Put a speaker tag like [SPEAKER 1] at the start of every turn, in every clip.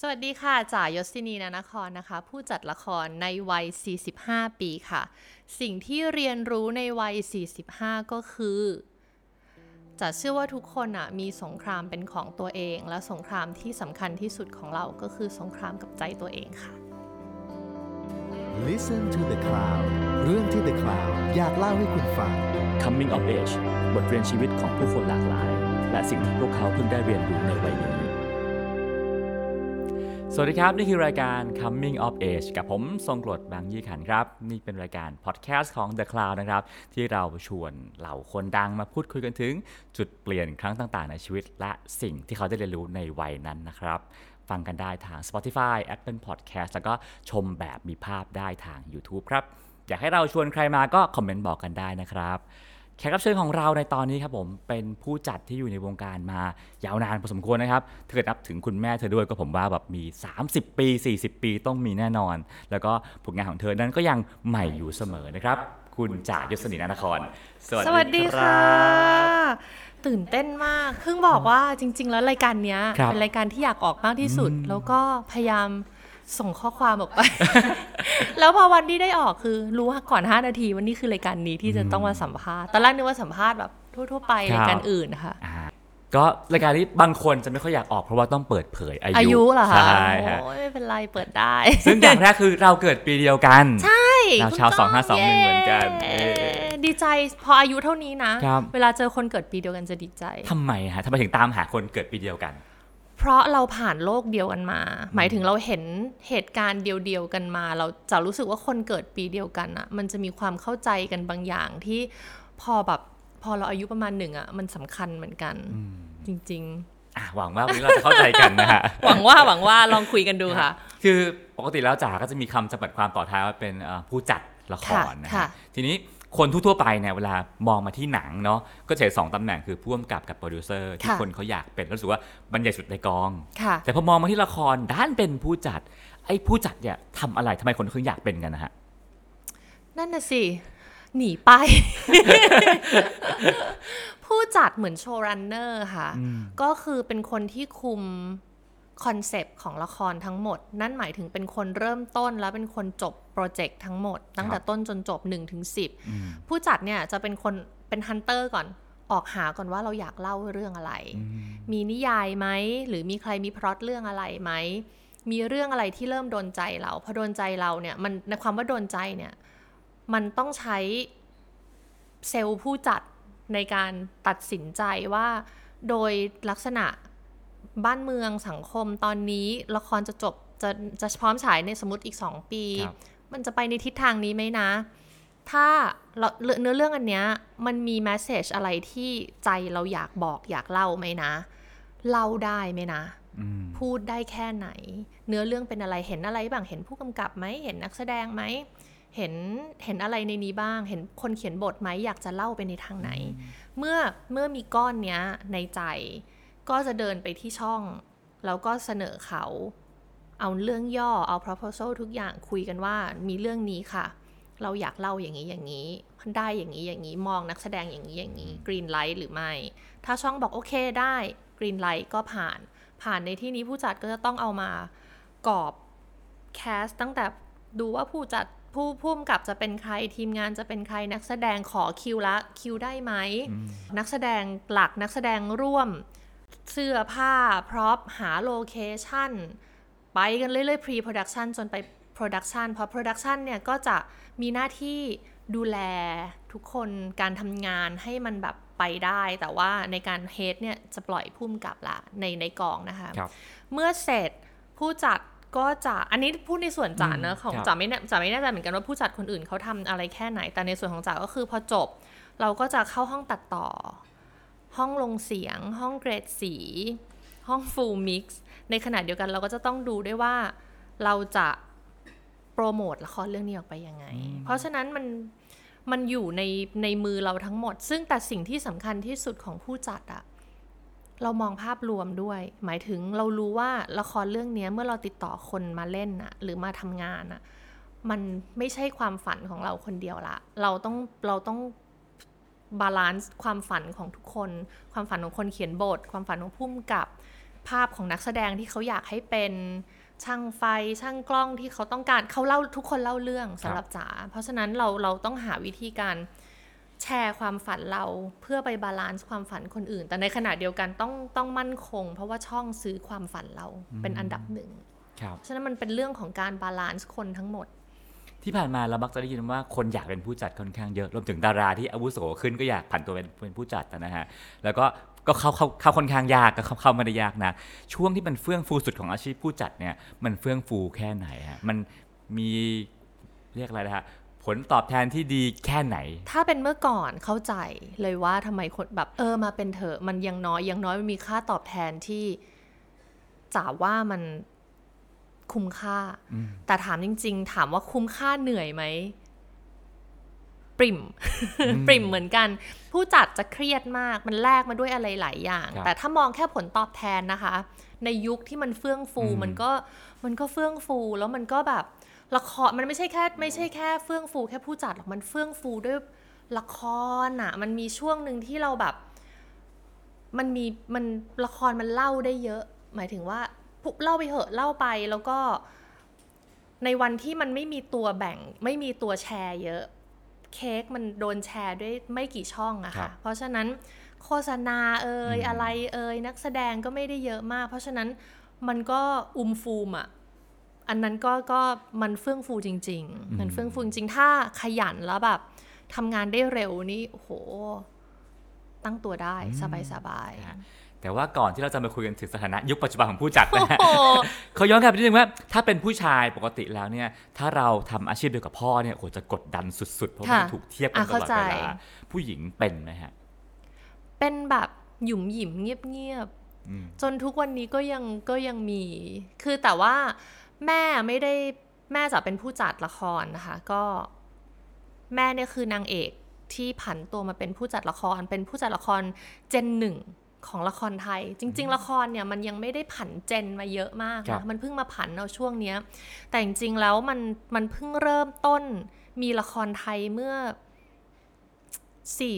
[SPEAKER 1] สวัสดีค่ะจ่ายศินีนานครนะคะ ผู้จัดละครในวัย 45 ปีค่ะ สิ่งที่เรียนรู้ในวัย 45 ก็คือจะเชื่อว่าทุกคนอะมีสงครามเป็นของตัวเอง และสงครามที่สำคัญที่สุดของเราก็คือสงครามกับใจตัวเองค่ะ
[SPEAKER 2] Listen to the Cloud เรื่องที่ The Cloud อยากเล่าให้คุณฟัง
[SPEAKER 3] Coming of Age บทเรียนชีวิตของผู้คนหลากหลาย และสิ่งที่พวกเขาเพิ่งได้เรียนรู้ในวัยนี้ สวัสดีครับ นี่คือรายการ Coming of Age กับผมทรงกรดบางยี่ขันครับ นี่เป็นรายการพอดแคสต์ของ The Cloud นะครับ ที่เราชวนเหล่าคนดังมาพูดคุยกันถึง จุดเปลี่ยนครั้งต่างๆ ในชีวิต และสิ่งที่เขาได้เรียนรู้ในวัยนั้นนะครับ ฟังกันได้ทาง Spotify Apple Podcast แล้วก็ชมแบบมีภาพได้ทาง YouTube ครับ อยากให้เราชวนใครมาก็คอมเมนต์บอกกันได้นะครับ แขกรับเชิญของเราในตอนนี้ครับผมเป็นผู้จัดที่อยู่ในวงการมายาวนานพอสมควรนะครับถ้าเกิดนับถึงคุณแม่เธอด้วยก็ผมว่าแบบมี 30 ปี 40 ปีต้องมีแน่นอน แล้วก็ผลงานของเธอนั้นก็ยังใหม่อยู่เสมอนะครับ คุณจ่ายศนีนานคร
[SPEAKER 1] สวัสดีค่ะ ตื่นเต้นมากเพิ่งบอกว่าจริง ๆ แล้วรายการเนี้ย
[SPEAKER 3] ครับ
[SPEAKER 1] เป็นรายการที่อยากออกมากที่สุด แล้วก็พยายาม ส่งข้อความออกไป แล้วพอวันที่ได้ออกคือรู้ว่าก่อน 5 นาทีวันนี้คือรายการนี้ที่จะต้องมาสัมภาษณ์ ตอนแรกนึกว่าสัมภาษณ์แบบทั่วๆไป
[SPEAKER 3] ครับ
[SPEAKER 1] รายการอื่นค่ะ
[SPEAKER 3] อ่าก็รายการนี้บางคนจะไม่ค่อยอยากออกเพราะว่าต้องเปิดเผยอายุ
[SPEAKER 1] อายุเหรอคะ
[SPEAKER 3] ใช่ฮะ
[SPEAKER 1] โอ้ยไม่เป็นไรเปิดได้
[SPEAKER 3] ซึ่งอย่างแรกคือเราเกิดปีเดียวกัน
[SPEAKER 1] ใช่
[SPEAKER 3] เราชาว
[SPEAKER 1] คุณก้
[SPEAKER 3] 2521เหมือนกัน
[SPEAKER 1] เย้
[SPEAKER 3] เออ
[SPEAKER 1] ดีใจพออายุเท่านี้นะ
[SPEAKER 3] ครับ
[SPEAKER 1] เวลาเจอคนเกิดปีเดียวกันจะดีใจ
[SPEAKER 3] ทำไมฮะทำไมถึงตามหาคนเกิดปีเดียวกัน
[SPEAKER 1] เพราะเราผ่านโลกเดียวกันมา หมายถึงเราเห็นเหตุการณ์เดียวๆกันมา เราจะรู้สึกว่าคนเกิดปีเดียวกันอะมันจะมีความเข้าใจกันบางอย่างที่พอแบบพอเราอายุประมาณหนึ่งอะมันสำคัญเหมือนกัน จริง
[SPEAKER 3] อะหวังว่าวันนี้เราจะเข้าใจกันนะฮะ
[SPEAKER 1] ๆหวังว่าหวังว่าลองคุยกันดูค่ะ
[SPEAKER 3] คือปกติแล้วจ๋าก็จะมีคำจำกัดความต่อท้ายว่าเป็นเอ่อผู้จัดละครนะ
[SPEAKER 1] ค่ะ
[SPEAKER 3] ฮะทีนี้ คนทั่วๆไปเนี่ยเวลามองมาที่หนังเนาะก็จะเห็นสองตำแหน่งคือผู้กำกับกับโปรดิวเซอร์ที่
[SPEAKER 1] ค่ะ
[SPEAKER 3] คนเขาอยากเป็นแล้วรู้สึกว่ามันใหญ่สุดในกอง
[SPEAKER 1] ค่ะ
[SPEAKER 3] แต่พอมองมาที่ละครด้านเป็นผู้จัด ไอ้ผู้จัดเนี่ยทำอะไรทำไมคนถึงอยากเป็นกันนะฮะ
[SPEAKER 1] นั่นน่ะสิหนีไป ผู้จัดเหมือน showrunner ค่ะ ก็คือเป็นคนที่คุม คอนเซปต์ของละครทั้งหมด นั่นหมายถึงเป็นคนเริ่มต้นแล้วเป็นคนจบโปรเจกต์ทั้งหมด ตั้งแต่ต้นจนจบ1ถึง10ผู้จัดเนี่ยจะเป็นคนเป็นฮันเตอร์ก่อนออกหาก่อนว่าเราอยากเล่าเรื่องอะไร มีนิยายไหมหรือมีใครมีพล็อตเรื่องอะไรไหมมีเรื่องอะไรที่เริ่มโดนใจเราพอโดนใจเราเนี่ยมันในความว่าโดนใจเนี่ยมันต้องใช้เซลล์ผู้จัดในการตัดสินใจว่าโดยลักษณะ บ้านเมืองสังคมตอนนี้ละครจะจบจะจะพร้อมฉายในสมมติอีก 2 ปี
[SPEAKER 3] ครับ
[SPEAKER 1] มันจะไปในทิศทางนี้ไหมนะ ถ้าเราเนื้อเรื่องอันเนี้ยมันมีแมสเซจอะไรที่ใจเราอยากบอกอยากเล่าไหมนะ เล่าได้ไหมนะ
[SPEAKER 3] อืม
[SPEAKER 1] พูดได้แค่ไหน เนื้อเรื่องเป็นอะไรเห็นอะไรบ้างเห็นผู้กำกับไหมเห็นนักแสดงไหมเห็นเห็นอะไรในนี้บ้าง เห็นคนเขียนบทไหมอยากจะเล่าไปในทางไหน เมื่อเมื่อมีก้อนเนี้ยในใจ ก็จะเดินไปที่ช่อง แล้วก็เสนอเขา เอาเรื่องย่อเอา proposal ทุกอย่างคุยกันว่ามีเรื่องนี้ค่ะ เราอยากเล่าอย่างนี้อย่างนี้ได้อย่างนี้อย่างนี้มองนักแสดงอย่างนี้อย่างนี้กรีนไลท์หรือไม่ ถ้าช่องบอกโอเคได้กรีนไลท์ก็ผ่าน ผ่านในที่นี้ผู้จัดก็จะต้องเอามากรอบแคสตั้งแต่ดูว่าผู้จัดผู้ผู้กำกับจะเป็นใครทีมงานจะเป็นใครนักแสดงขอคิวละคิวได้ไหม นักแสดงหลักนักแสดงร่วม เสื้อผ้า prop หา location ไปกันเรื่อยๆ pre production จนไป production พอ production เนี่ยก็จะมีหน้าที่ดูแลทุกคนการทำงานให้มันแบบไปได้ แต่ว่าในการ head เนี่ยจะปล่อยผู้กำกับละในในกองนะคะ
[SPEAKER 3] ครับ
[SPEAKER 1] เมื่อเสร็จผู้จัดก็จะอันนี้พูดในส่วนจ๋าเนอะของ
[SPEAKER 3] ครับ
[SPEAKER 1] จ๋าไม่แน่จ๋าไม่แน่ใจเหมือนกันว่าผู้จัดคนอื่นเขาทำอะไรแค่ไหน แต่ในส่วนของจ๋าก็คือพอจบ เราก็จะเข้าห้องตัดต่อ ห้องลงเสียง ห้องเกรดสี ห้องฟูลมิกซ์ในขณะเดียวกันเราก็จะต้องดูด้วยว่าเราจะโปรโมทละครเรื่องนี้ออกไปยังไง เพราะฉะนั้นมันมันอยู่ในในมือเราทั้งหมด ซึ่งแต่สิ่งที่สำคัญที่สุดของผู้จัดอะเรามองภาพรวมด้วย หมายถึงเรารู้ว่าละครเรื่องเนี้ยเมื่อเราติดต่อคนมาเล่นอะหรือมาทำงานอะมันไม่ใช่ความฝันของเราคนเดียวละ เราต้องเราต้อง balance ความฝันของทุกคน ความฝันของคนเขียนบท ความฝันของผู้กำกับภาพของนักแสดงที่เขาอยากให้เป็นช่างไฟช่างกล้องที่เขาต้องการเขาเล่าทุกคนเล่าเรื่องสำหรับจ๋าเพราะฉะนั้นเราเราต้องหาวิธีการแชร์ความฝันเราเพื่อไป balance ความฝันคนอื่น แต่ในขณะเดียวกันต้องต้องมั่นคง เพราะว่าช่องซื้อความฝันเราเป็นอันดับหนึ่ง
[SPEAKER 3] ครับ
[SPEAKER 1] ฉะนั้นมันเป็นเรื่องของการ balance คนทั้งหมด
[SPEAKER 3] ที่ผ่านมาเรามักจะได้ยินว่าคนอยากเป็นผู้จัดค่อนข้างเยอะรวมถึงดาราที่อาวุโสขึ้นก็อยากผันตัวเป็นเป็นผู้จัดนะฮะแล้วก็ก็เข้าเข้าเข้าค่อนข้างยากก็เข้าเข้าไม่ได้ยากนะช่วงที่มันเฟื่องฟูสุดของอาชีพผู้จัดเนี่ยมันเฟื่องฟูแค่ไหนฮะมันมีเรียกอะไรนะฮะผลตอบแทนที่ดีแค่ไหน
[SPEAKER 1] ถ้าเป็นเมื่อก่อนเข้าใจเลยว่าทำไมคนแบบเออมาเป็นเถอะมันยังน้อยยังน้อยมันมีค่าตอบแทนที่จ๋าว่ามัน คุ้มค่า
[SPEAKER 3] อืม
[SPEAKER 1] แต่ถามจริง ๆ ถามว่าคุ้มค่าเหนื่อยไหมปริมปริมเหมือนกัน ผู้จัดจะเครียดมากมันแลกมาด้วยอะไรหลายอย่าง
[SPEAKER 3] ครับ
[SPEAKER 1] แต่ถ้ามองแค่ผลตอบแทนนะคะ ในยุคที่มันเฟื่องฟู
[SPEAKER 3] อืม
[SPEAKER 1] มันก็มันก็เฟื่องฟูแล้วมันก็แบบละครมันไม่ใช่แค่ไม่ใช่แค่เฟื่องฟูแค่ผู้จัดหรอกมันเฟื่องฟูด้วยละครอะ มันมีช่วงหนึ่งที่เราแบบ มันมีมันละครมันเล่าได้เยอะ หมายถึงว่า พุเล่าไปเหอะเล่าไปแล้วก็ ในวันที่มันไม่มีตัวแบ่ง ไม่มีตัวแชร์เยอะ เค้กมันโดนแชร์ด้วยไม่กี่ช่องอะ
[SPEAKER 3] ครั
[SPEAKER 1] ค่ะ
[SPEAKER 3] บ
[SPEAKER 1] เพราะฉะนั้นโฆษณาเอ่ย
[SPEAKER 3] อืม
[SPEAKER 1] อะไรเอ่ยนักแสดงก็ไม่ได้เยอะมาก เพราะฉะนั้นมันก็อุมฟูมอะอันนั้นก็ก็มันเฟื่องฟูจริง ๆ มันเฟื่องฟูจริงๆถ้าขยันแล้วแบบทำงานได้เร็วนี่โอ้โหตั้งตัวได้สบายๆ
[SPEAKER 3] ฮะ แต่ว่าก่อนที่เราจะมาคุยกันถึงสถานะยุคปัจจุบันของผู้จัดนะฮะ
[SPEAKER 1] โอ้โห
[SPEAKER 3] เขาย้อนกลับไปนิดนึงว่าถ้าเป็นผู้ชายปกติแล้วเนี่ย ถ้าเราทำอาชีพเดียวกับพ่อเนี่ยโอ้โหจะกดดันสุดๆ เพราะมัน
[SPEAKER 1] ค่ะ
[SPEAKER 3] ถูกเทียบกัน
[SPEAKER 1] อะ
[SPEAKER 3] ตลอ
[SPEAKER 1] เข้า
[SPEAKER 3] ด
[SPEAKER 1] ใจ
[SPEAKER 3] เวลาผู้หญิงเป็นไหมฮะ
[SPEAKER 1] เป็นแบบหยุมหยิมเงียบ
[SPEAKER 3] อืม
[SPEAKER 1] ๆจนทุกวันนี้ก็ยังก็ยังมี คือแต่ว่าแม่ไม่ได้แม่จะเป็นผู้จัดละครนะคะ ก็แม่เนี่ยคือนางเอกที่ผันตัวมาเป็นผู้จัดละคร เป็นผู้จัดละครเจนหนึ่ง ของละครไทย จริง ๆ ละครเนี่ยมันยังไม่ได้ผันเจนมาเยอะมาก
[SPEAKER 3] ครั
[SPEAKER 1] นะ
[SPEAKER 3] บ
[SPEAKER 1] มันเพิ่งมาผันเอาช่วงเนี้ย แต่จริง ๆ แล้วมันมันเพิ่งเริ่มต้นมีละครไทยเมื่อ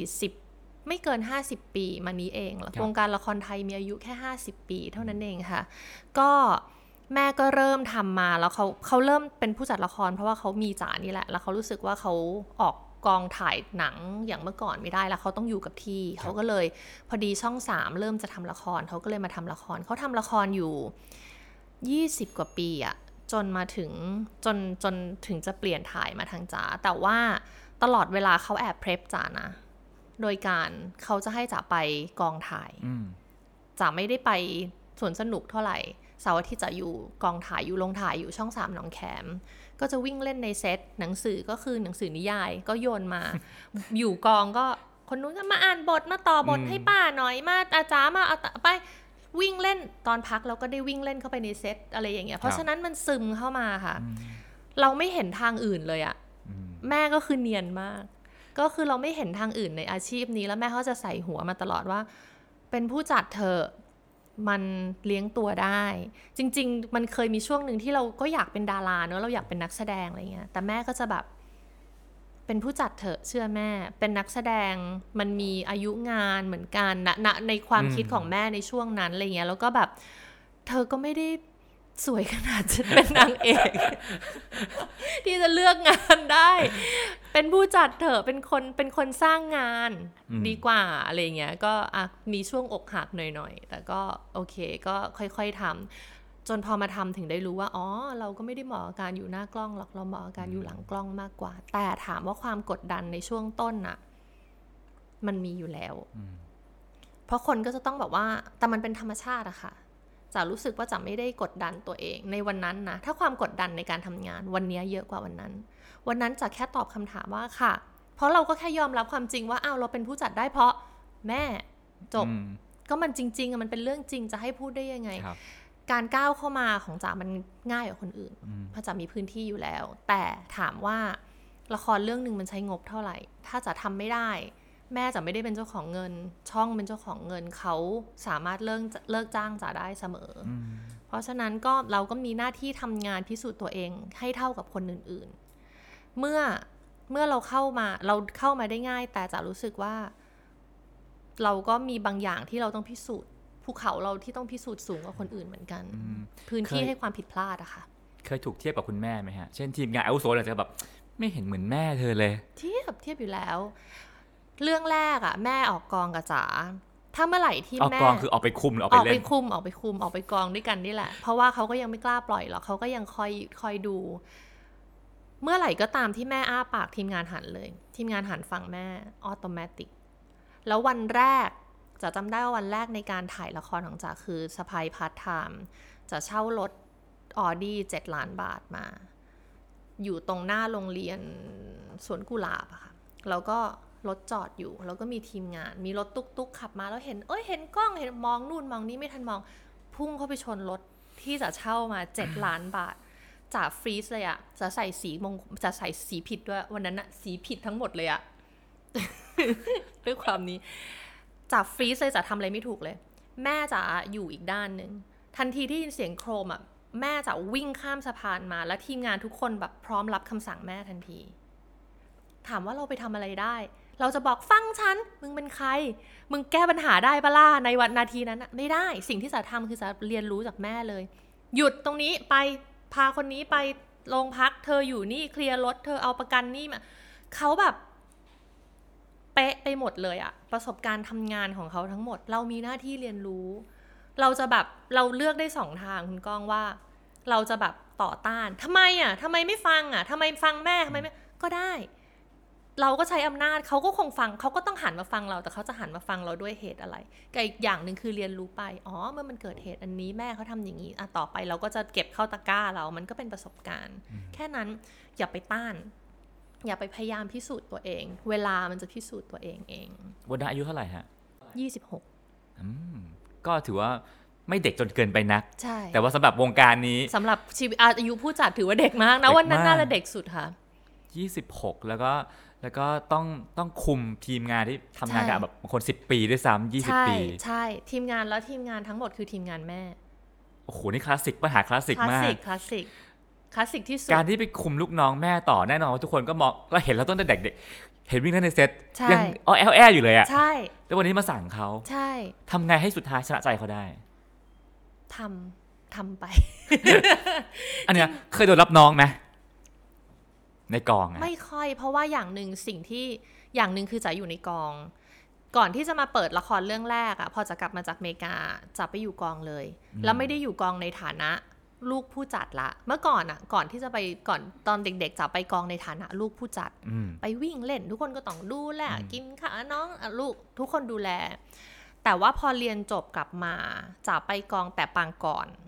[SPEAKER 1] 40ไม่เกิน 50 ปีมานี้เอง
[SPEAKER 3] ครับ
[SPEAKER 1] วงการละครไทยมีอายุแค่ 50 ปี เท่านั้นเองค่ะ ก็แม่ก็เริ่มทำมาแล้วเขาเขาเริ่มเป็นผู้จัดละคร เพราะว่าเขามีจ๋านี่แหละ แล้วเขารู้สึกว่าเขาออก กองถ่ายหนังอย่างเมื่อก่อนไม่ได้แล้วเขาต้องอยู่กับที่ เขาก็เลยพอดีช่องสามเริ่มจะทำละครเขาก็เลยมาทำละครเขาทำละครอยู่ 20 กว่าปีอะจนมาถึงจนจนถึงจะเปลี่ยนถ่ายมาทางจ๋าแต่ว่าตลอดเวลาเขาแอบเพรพจ๋านะ โดยการเขาจะให้จ๋าไปกองถ่าย
[SPEAKER 3] อืม
[SPEAKER 1] จ๋าไม่ได้ไปสวนสนุกเท่าไหร่เสาร์อาทิตย์จะอยู่กองถ่ายอยู่โรงถ่ายอยู่ช่องสามหนองแขม ก็จะวิ่งเล่นในเซตหนังสือก็คือหนังสือนิยาย ก็โยนมา อยู่กองก็คนนู้นก็มาอ่านบทมาต่อบท
[SPEAKER 3] อืม
[SPEAKER 1] ให้ป้าหน่อยมาอาจารย์มาเอาต่อไปวิ่งเล่นตอนพักเราก็ได้วิ่งเล่นเข้าไปในเซตอะไรอย่างเงี้ยเพราะฉะนั้นมันซึมเข้ามาค่ะ เราไม่เห็นทางอื่นเลยอะ
[SPEAKER 3] อืม
[SPEAKER 1] แม่ก็คือเนียนมาก ก็คือเราไม่เห็นทางอื่นในอาชีพนี้แล้วแม่เขาจะใส่หัวมาตลอดว่า เป็นผู้จัดเธอะ มันเลี้ยงตัวได้ จริง ๆ มันเคยมีช่วงหนึ่งที่เราก็อยากเป็นดาราเนอะเราอยากเป็นนักแสดงอะไรเงี้ยแต่แม่ก็จะแบบเป็นผู้จัดเถอะเชื่อแม่ เป็นนักแสดงมันมีอายุงานเหมือนกันณณในความ
[SPEAKER 3] ม
[SPEAKER 1] คิดของแม่ในช่วงนั้นอะไรเงี้ยแล้วก็แบบ เธอก็ไม่ได้ สวยขนาดจะเป็นนางเอก ที่จะเลือกงานได้ เป็นผู้จัดเถอะเป็นคนเป็นคนสร้างงาน
[SPEAKER 3] อืม
[SPEAKER 1] ดีกว่าอะไรเงี้ย ก็อะมีช่วงอกหักหน่อยๆ แต่ก็โอเคก็ค่อยๆทำจนพอมาทำถึงได้รู้ว่า อ๋อ เราก็ไม่ได้เหมาะกับการอยู่หน้ากล้องหรอกเราเหมาะกับการอยู่หลังกล้องมากกว่า แต่ถามว่าความกดดันในช่วงต้นน่ะ มันมีอยู่แล้ว
[SPEAKER 3] อืม
[SPEAKER 1] เพราะคนก็จะต้องแบบว่า แต่มันเป็นธรรมชาติอะค่ะ จะรู้สึกว่าจะไม่ได้กดดันตัวเองในวันนั้นนะ ถ้าความกดดันในการทำงานวันนี้เยอะกว่าวันนั้น วันนั้นจะแค่ตอบคำถามว่าค่ะ เพราะเราก็แค่ยอมรับความจริงว่าอ้าวเราเป็นผู้จัดได้เพราะแม่จบ
[SPEAKER 3] อืม
[SPEAKER 1] ก็มันจริงๆอะมันเป็นเรื่องจริงจะให้พูดได้ยังไง
[SPEAKER 3] ครับ
[SPEAKER 1] การก้าวเข้ามาของจ๋ามันง่ายกว่าคนอื่น
[SPEAKER 3] อืม
[SPEAKER 1] เพราะจ๋ามีพื้นที่อยู่แล้ว แต่ถามว่าละครเรื่องหนึ่งมันใช้งบเท่าไหร่ ถ้าจ๋าทำไม่ได้ แม่จ๋าไม่ได้เป็นเจ้าของเงิน ช่องเป็นเจ้าของเงินเขาสามารถเลิกเลิกจ้างจ๋าได้เสมออ
[SPEAKER 3] อืม
[SPEAKER 1] เพราะฉะนั้นก็เราก็มีหน้าที่ทำงานพิสูจน์ตัวเองให้เท่ากับคนอื่นๆ เมื่อเมื่อเราเข้ามาเราเข้ามาได้ง่าย แต่จ๋ารู้สึกว่า เราก็มีบางอย่างที่เราต้องพิสูจน์ภูเขาเราที่ต้องพิสูจน์สูงกว่าคนอื่นเหมือนกัน
[SPEAKER 3] อืม
[SPEAKER 1] พื้นที่
[SPEAKER 3] เคย
[SPEAKER 1] ให้ความผิดพลาดอะค่ะ
[SPEAKER 3] เคยถูกเทียบกับคุณแม่ไหมฮะ เช่นทีมงานอาวุโสเนี่ยจะแบบไม่เห็นเหมือนแม่เธอเลย
[SPEAKER 1] เทียบเทียบอยู่แล้ว เรื่องแรกอะแม่ออกกองกับจ๋าถ้าเมื่อไหร่ที่
[SPEAKER 3] ออก
[SPEAKER 1] แม่
[SPEAKER 3] กองคือออกไปคุมหรือออก
[SPEAKER 1] อ
[SPEAKER 3] ไป
[SPEAKER 1] อก
[SPEAKER 3] เล่
[SPEAKER 1] ไป
[SPEAKER 3] น
[SPEAKER 1] คุมออกไปคุมออกไปกองด้วยกันนี่แหละ เพราะว่าเขาก็ยังไม่กล้าปล่อยหรอกเขาก็ยังคอยคอยดู เมื่อไหร่ก็ตามที่แม่อ้าปากทีมงานหันเลย ทีมงานหันฝั่งแม่ automatic แล้ววันแรกจะจำได้ว่าวันแรกในการถ่ายละครของจ๋าคือ spy part-time จ๋าเช่ารถออดี้เจ็ดล้านบาทมา อยู่ตรงหน้าโรงเรียนสวนกุหลาบอะค่ะแล้วก็ รถจอดอยู่ แล้วก็มีทีมงาน มีรถตุ๊กตุ๊กขับมาแล้วเห็น เอ้ย เห็นกล้อง เห็นมองนู่นมองนี่ไม่ทันมอง พุ่งเข้าไปชนรถที่จ๋าเช่ามาเจ็ดล้านบาทจ๋า freeze เลยอะจะใส่สีมงจะใส่สีผิดด้วย วันนั้นอะสีผิดทั้งหมดเลยอะด้วยความนี้จ๋า freeze เลยจ๋าทำอะไรไม่ถูกเลย แม่จ๋าอยู่อีกด้านหนึ่ง ทันทีที่ยินเสียงโครมอะแม่จะวิ่งข้ามสะพานมา แล้วทีมงานทุกคนแบบพร้อมรับคำสั่งแม่ทันที ถามว่าเราไปทำอะไรได้ เราจะบอกฟังฉัน มึงเป็นใคร มึงแก้ปัญหาได้ปะล่ะในวันนาทีนั้นไม่ได้ สิ่งที่จะทำคือจะเรียนรู้จากแม่เลย หยุดตรงนี้ไปพาคนนี้ไปโรงพัก เธออยู่นี่เคลียร์รถเธอเอาประกันนี่มาเขาแบบเป๊ะไปหมดเลยอะประสบการณ์ทำงานของเขาทั้งหมด เรามีหน้าที่เรียนรู้ เราจะแบบเราเลือกได้สองทางคุณก้องว่า เราจะแบบต่อต้านทำไมอะทำไมไม่ฟังอะทำไมฟังแม่ทำไมไม่ก็ได้ เราก็ใช้อำนาจเขาก็คงฟังเขาก็ต้องหันมาฟังเรา แต่เขาจะหันมาฟังเราด้วยเหตุอะไรกับอีกอย่างหนึ่งคือเรียนรู้ไปอ๋อเมื่อมันเกิดเหตุอันนี้แม่เขาทำอย่างนี้อะต่อไปเราก็จะเก็บเข้าตะกร้าเรา มันก็เป็นประสบการณ์ แค่นั้นอย่าไปต้าน อย่าไปพยายามพิสูจน์ตัวเอง เวลามันจะพิสูจน์ตัวเองเอง
[SPEAKER 3] วันนั้นอายุเท่าไหร่ฮะ
[SPEAKER 1] 26
[SPEAKER 3] อืมก็ถือว่าไม่เด็กจนเกินไปนัก
[SPEAKER 1] ใช่
[SPEAKER 3] แต่ว่าสำหรับวงการนี้
[SPEAKER 1] สำหรับชีวิตอายุผู้จัดถือว่าเด็กมากนะ
[SPEAKER 3] เด็ก
[SPEAKER 1] วันนั้น
[SPEAKER 3] มาก
[SPEAKER 1] น่าจะเด็กสุดค่ะ
[SPEAKER 3] 26 แล้วก็ แล้วก็ต้องต้องคุมทีมงานที่ทำงานกับ
[SPEAKER 1] ใช่
[SPEAKER 3] แบบบางคน10ปีด้วยซ้ำ
[SPEAKER 1] ใช่
[SPEAKER 3] 20ปี
[SPEAKER 1] ใช่ ทีมงานแล้วทีมงานทั้งหมดคือทีมงานแม่
[SPEAKER 3] โอ้โห นี่คลาสสิกปัญหาคลาสสิก
[SPEAKER 1] คลาส
[SPEAKER 3] มาก
[SPEAKER 1] สิก คลาสสิก คลาสสิกที่สุด
[SPEAKER 3] การที่ไปคุมลูกน้องแม่ต่อแน่นอนว่าทุกคนก็มองเราเห็นเราตั้งแต่เด็กๆเห็นวิ่งเล่นในเซต
[SPEAKER 1] ใช่
[SPEAKER 3] ยัอ้อแอลแออยู่เลยอะ
[SPEAKER 1] ใช่
[SPEAKER 3] แล้ววันนี้มาสั่งเขา
[SPEAKER 1] ใช่
[SPEAKER 3] ทำไงให้สุดท้ายชนะใจเขาได้
[SPEAKER 1] ทำทำไป
[SPEAKER 3] อันเนี้ยเคยโดนรับน้องไหม ในกองอะ
[SPEAKER 1] ไม่ค่อย เพราะว่าอย่างหนึ่งสิ่งที่อย่างหนึ่งคือจะอยู่ในกอง ก่อนที่จะมาเปิดละครเรื่องแรกอะพอจะกลับมาจากอเมริกาจะไปอยู่กองเลย แล้วไม่ได้อยู่กองในฐานะลูกผู้จัดละ เมื่อก่อนอะก่อนที่จะไปก่อนตอนเด็กๆจะไปกองในฐานะลูกผู้จัด
[SPEAKER 3] อืม
[SPEAKER 1] ไปวิ่งเล่น ทุกคนก็ต้องดูแล
[SPEAKER 3] อืม
[SPEAKER 1] กินข้าวน้องอะลูกทุกคนดูแล แต่ว่าพอเรียนจบกลับมาจะไปกองแต่ปางก่อนเ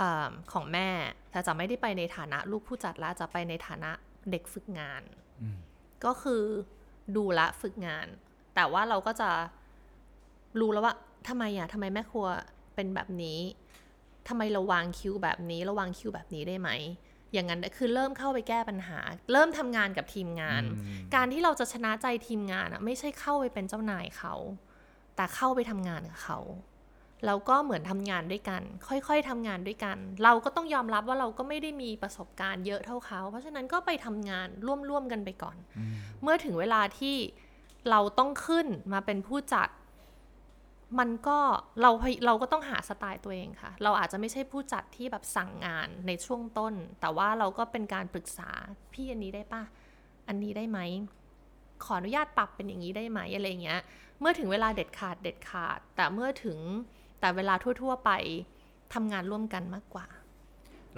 [SPEAKER 1] ออของแม่แต่จะไม่ได้ไปในฐานะลูกผู้จัดแล้วจะไปในฐานะเด็กฝึกงาน
[SPEAKER 3] อืม
[SPEAKER 1] ก็คือดูละฝึกงาน แต่ว่าเราก็จะรู้แล้วว่าทำไมอะทำไมแม่ครัวเป็นแบบนี้ทำไมเราวางคิวแบบนี้เราวางคิวแบบนี้ได้ไหมอย่างนั้นคือเริ่มเข้าไปแก้ปัญหา เริ่มทำงานกับทีมงาน
[SPEAKER 3] อืม
[SPEAKER 1] การที่เราจะชนะใจทีมงานอะไม่ใช่เข้าไปเป็นเจ้านายเขา แต่เข้าไปทำงานกับเขา แล้วก็เหมือนทำงานด้วยกัน ค่อยๆทำงานด้วยกัน เราก็ต้องยอมรับว่าเราก็ไม่ได้มีประสบการณ์เยอะเท่าเขา เพราะฉะนั้นก็ไปทำงานร่วมๆกันไปก่อน
[SPEAKER 3] อืม
[SPEAKER 1] เมื่อถึงเวลาที่เราต้องขึ้นมาเป็นผู้จัด มันก็เราพยเราก็ต้องหาสไตล์ตัวเองค่ะ เราอาจจะไม่ใช่ผู้จัดที่แบบสั่งงานในช่วงต้น แต่ว่าเราก็เป็นการปรึกษาพี่อันนี้ได้ปะอันนี้ได้ไหมขออนุญาตปรับเป็นอย่างนี้ได้ไหมอะไรเงี้ย เมื่อถึงเวลาเด็ดขาดเด็ดขาด แต่เมื่อถึง แต่เวลาทั่ว ๆ ไปทำงานร่วมกันมากกว่า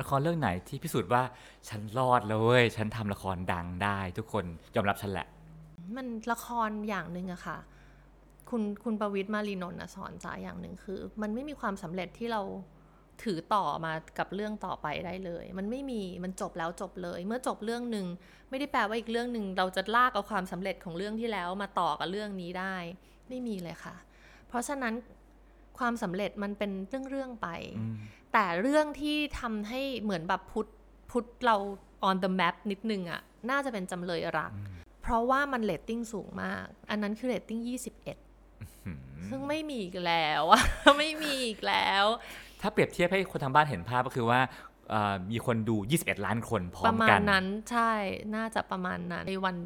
[SPEAKER 3] ละครเรื่องไหนที่พิสูจน์ว่าฉันรอดแล้วเว้ย ฉันทำละครดังได้ ทุกคนยอมรับฉันแหละ
[SPEAKER 1] มันละครอย่างหนึ่งอะค่ะ คุณคุณประวิทย์มารีนนท์อะสอนจ๋าอย่างหนึ่งคือ มันไม่มีความสำเร็จที่เราถือต่อมากับเรื่องต่อไปได้เลย มันไม่มีมันจบแล้วจบเลย เมื่อจบเรื่องหนึ่งไม่ได้แปลว่าอีกเรื่องหนึ่งเราจะลากเอาความสำเร็จของเรื่องที่แล้วมาต่อกับเรื่องนี้ได้ ไม่มีเลยค่ะ เพราะฉะนั้น ความสำเร็จมันเป็นเรื่องๆไป
[SPEAKER 3] อืม
[SPEAKER 1] แต่เรื่องที่ทำให้เหมือนแบบพุทธput เรา on the map นิดนึงอะน่าจะเป็นจำเลยรัก เพราะว่ามันเรตติ้งสูงมาก อันนั้นคือเรตติ้ง 21 ซึ่งไม่มีอีกแล้วอะไม่มีอีกแล้ว
[SPEAKER 3] ถ้าเปรียบเทียบให้คนทางบ้านเห็นภาพก็คือว่าเอ่อมีคนดู 21 ล้านคนพร้อ
[SPEAKER 1] ประ
[SPEAKER 3] ม
[SPEAKER 1] มา
[SPEAKER 3] กั
[SPEAKER 1] ณ
[SPEAKER 3] น
[SPEAKER 1] นั้นใช่ น่าจะประมาณนั้นในวัน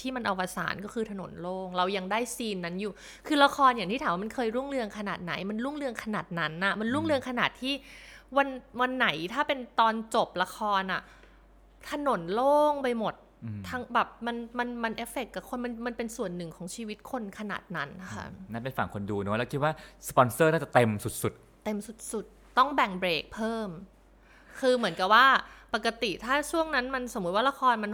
[SPEAKER 1] ที่มันอวสานก็คือถนนโล่งเรายังได้ซีนนั้นอยู่ คือละครอย่างที่ถามว่ามันเคยรุ่งเรืองขนาดไหน มันรุ่งเรืองขนาดนั้นน่ะ มันรุ่งเรืองขนาดที่วันวันไหนถ้าเป็นตอนจบละครอะถนนโล่งไปหมด
[SPEAKER 3] อืม
[SPEAKER 1] ทั้งแบบมันมันมันเอฟเฟกกับคนมันมันเป็นส่วนหนึ่งของชีวิตคนขนาดนั้นนะคะ
[SPEAKER 3] นั่นเป็นฝั่งคนดูเนอะแล้วคิดว่าสปอนเซอร์น่าจะเต็มสุด
[SPEAKER 1] เต็มสุดๆ ต้องแบ่งเบรกเพิ่ม คือเหมือนกับว่าปกติถ้าช่วงนั้นมันสมมุติว่าละครมัน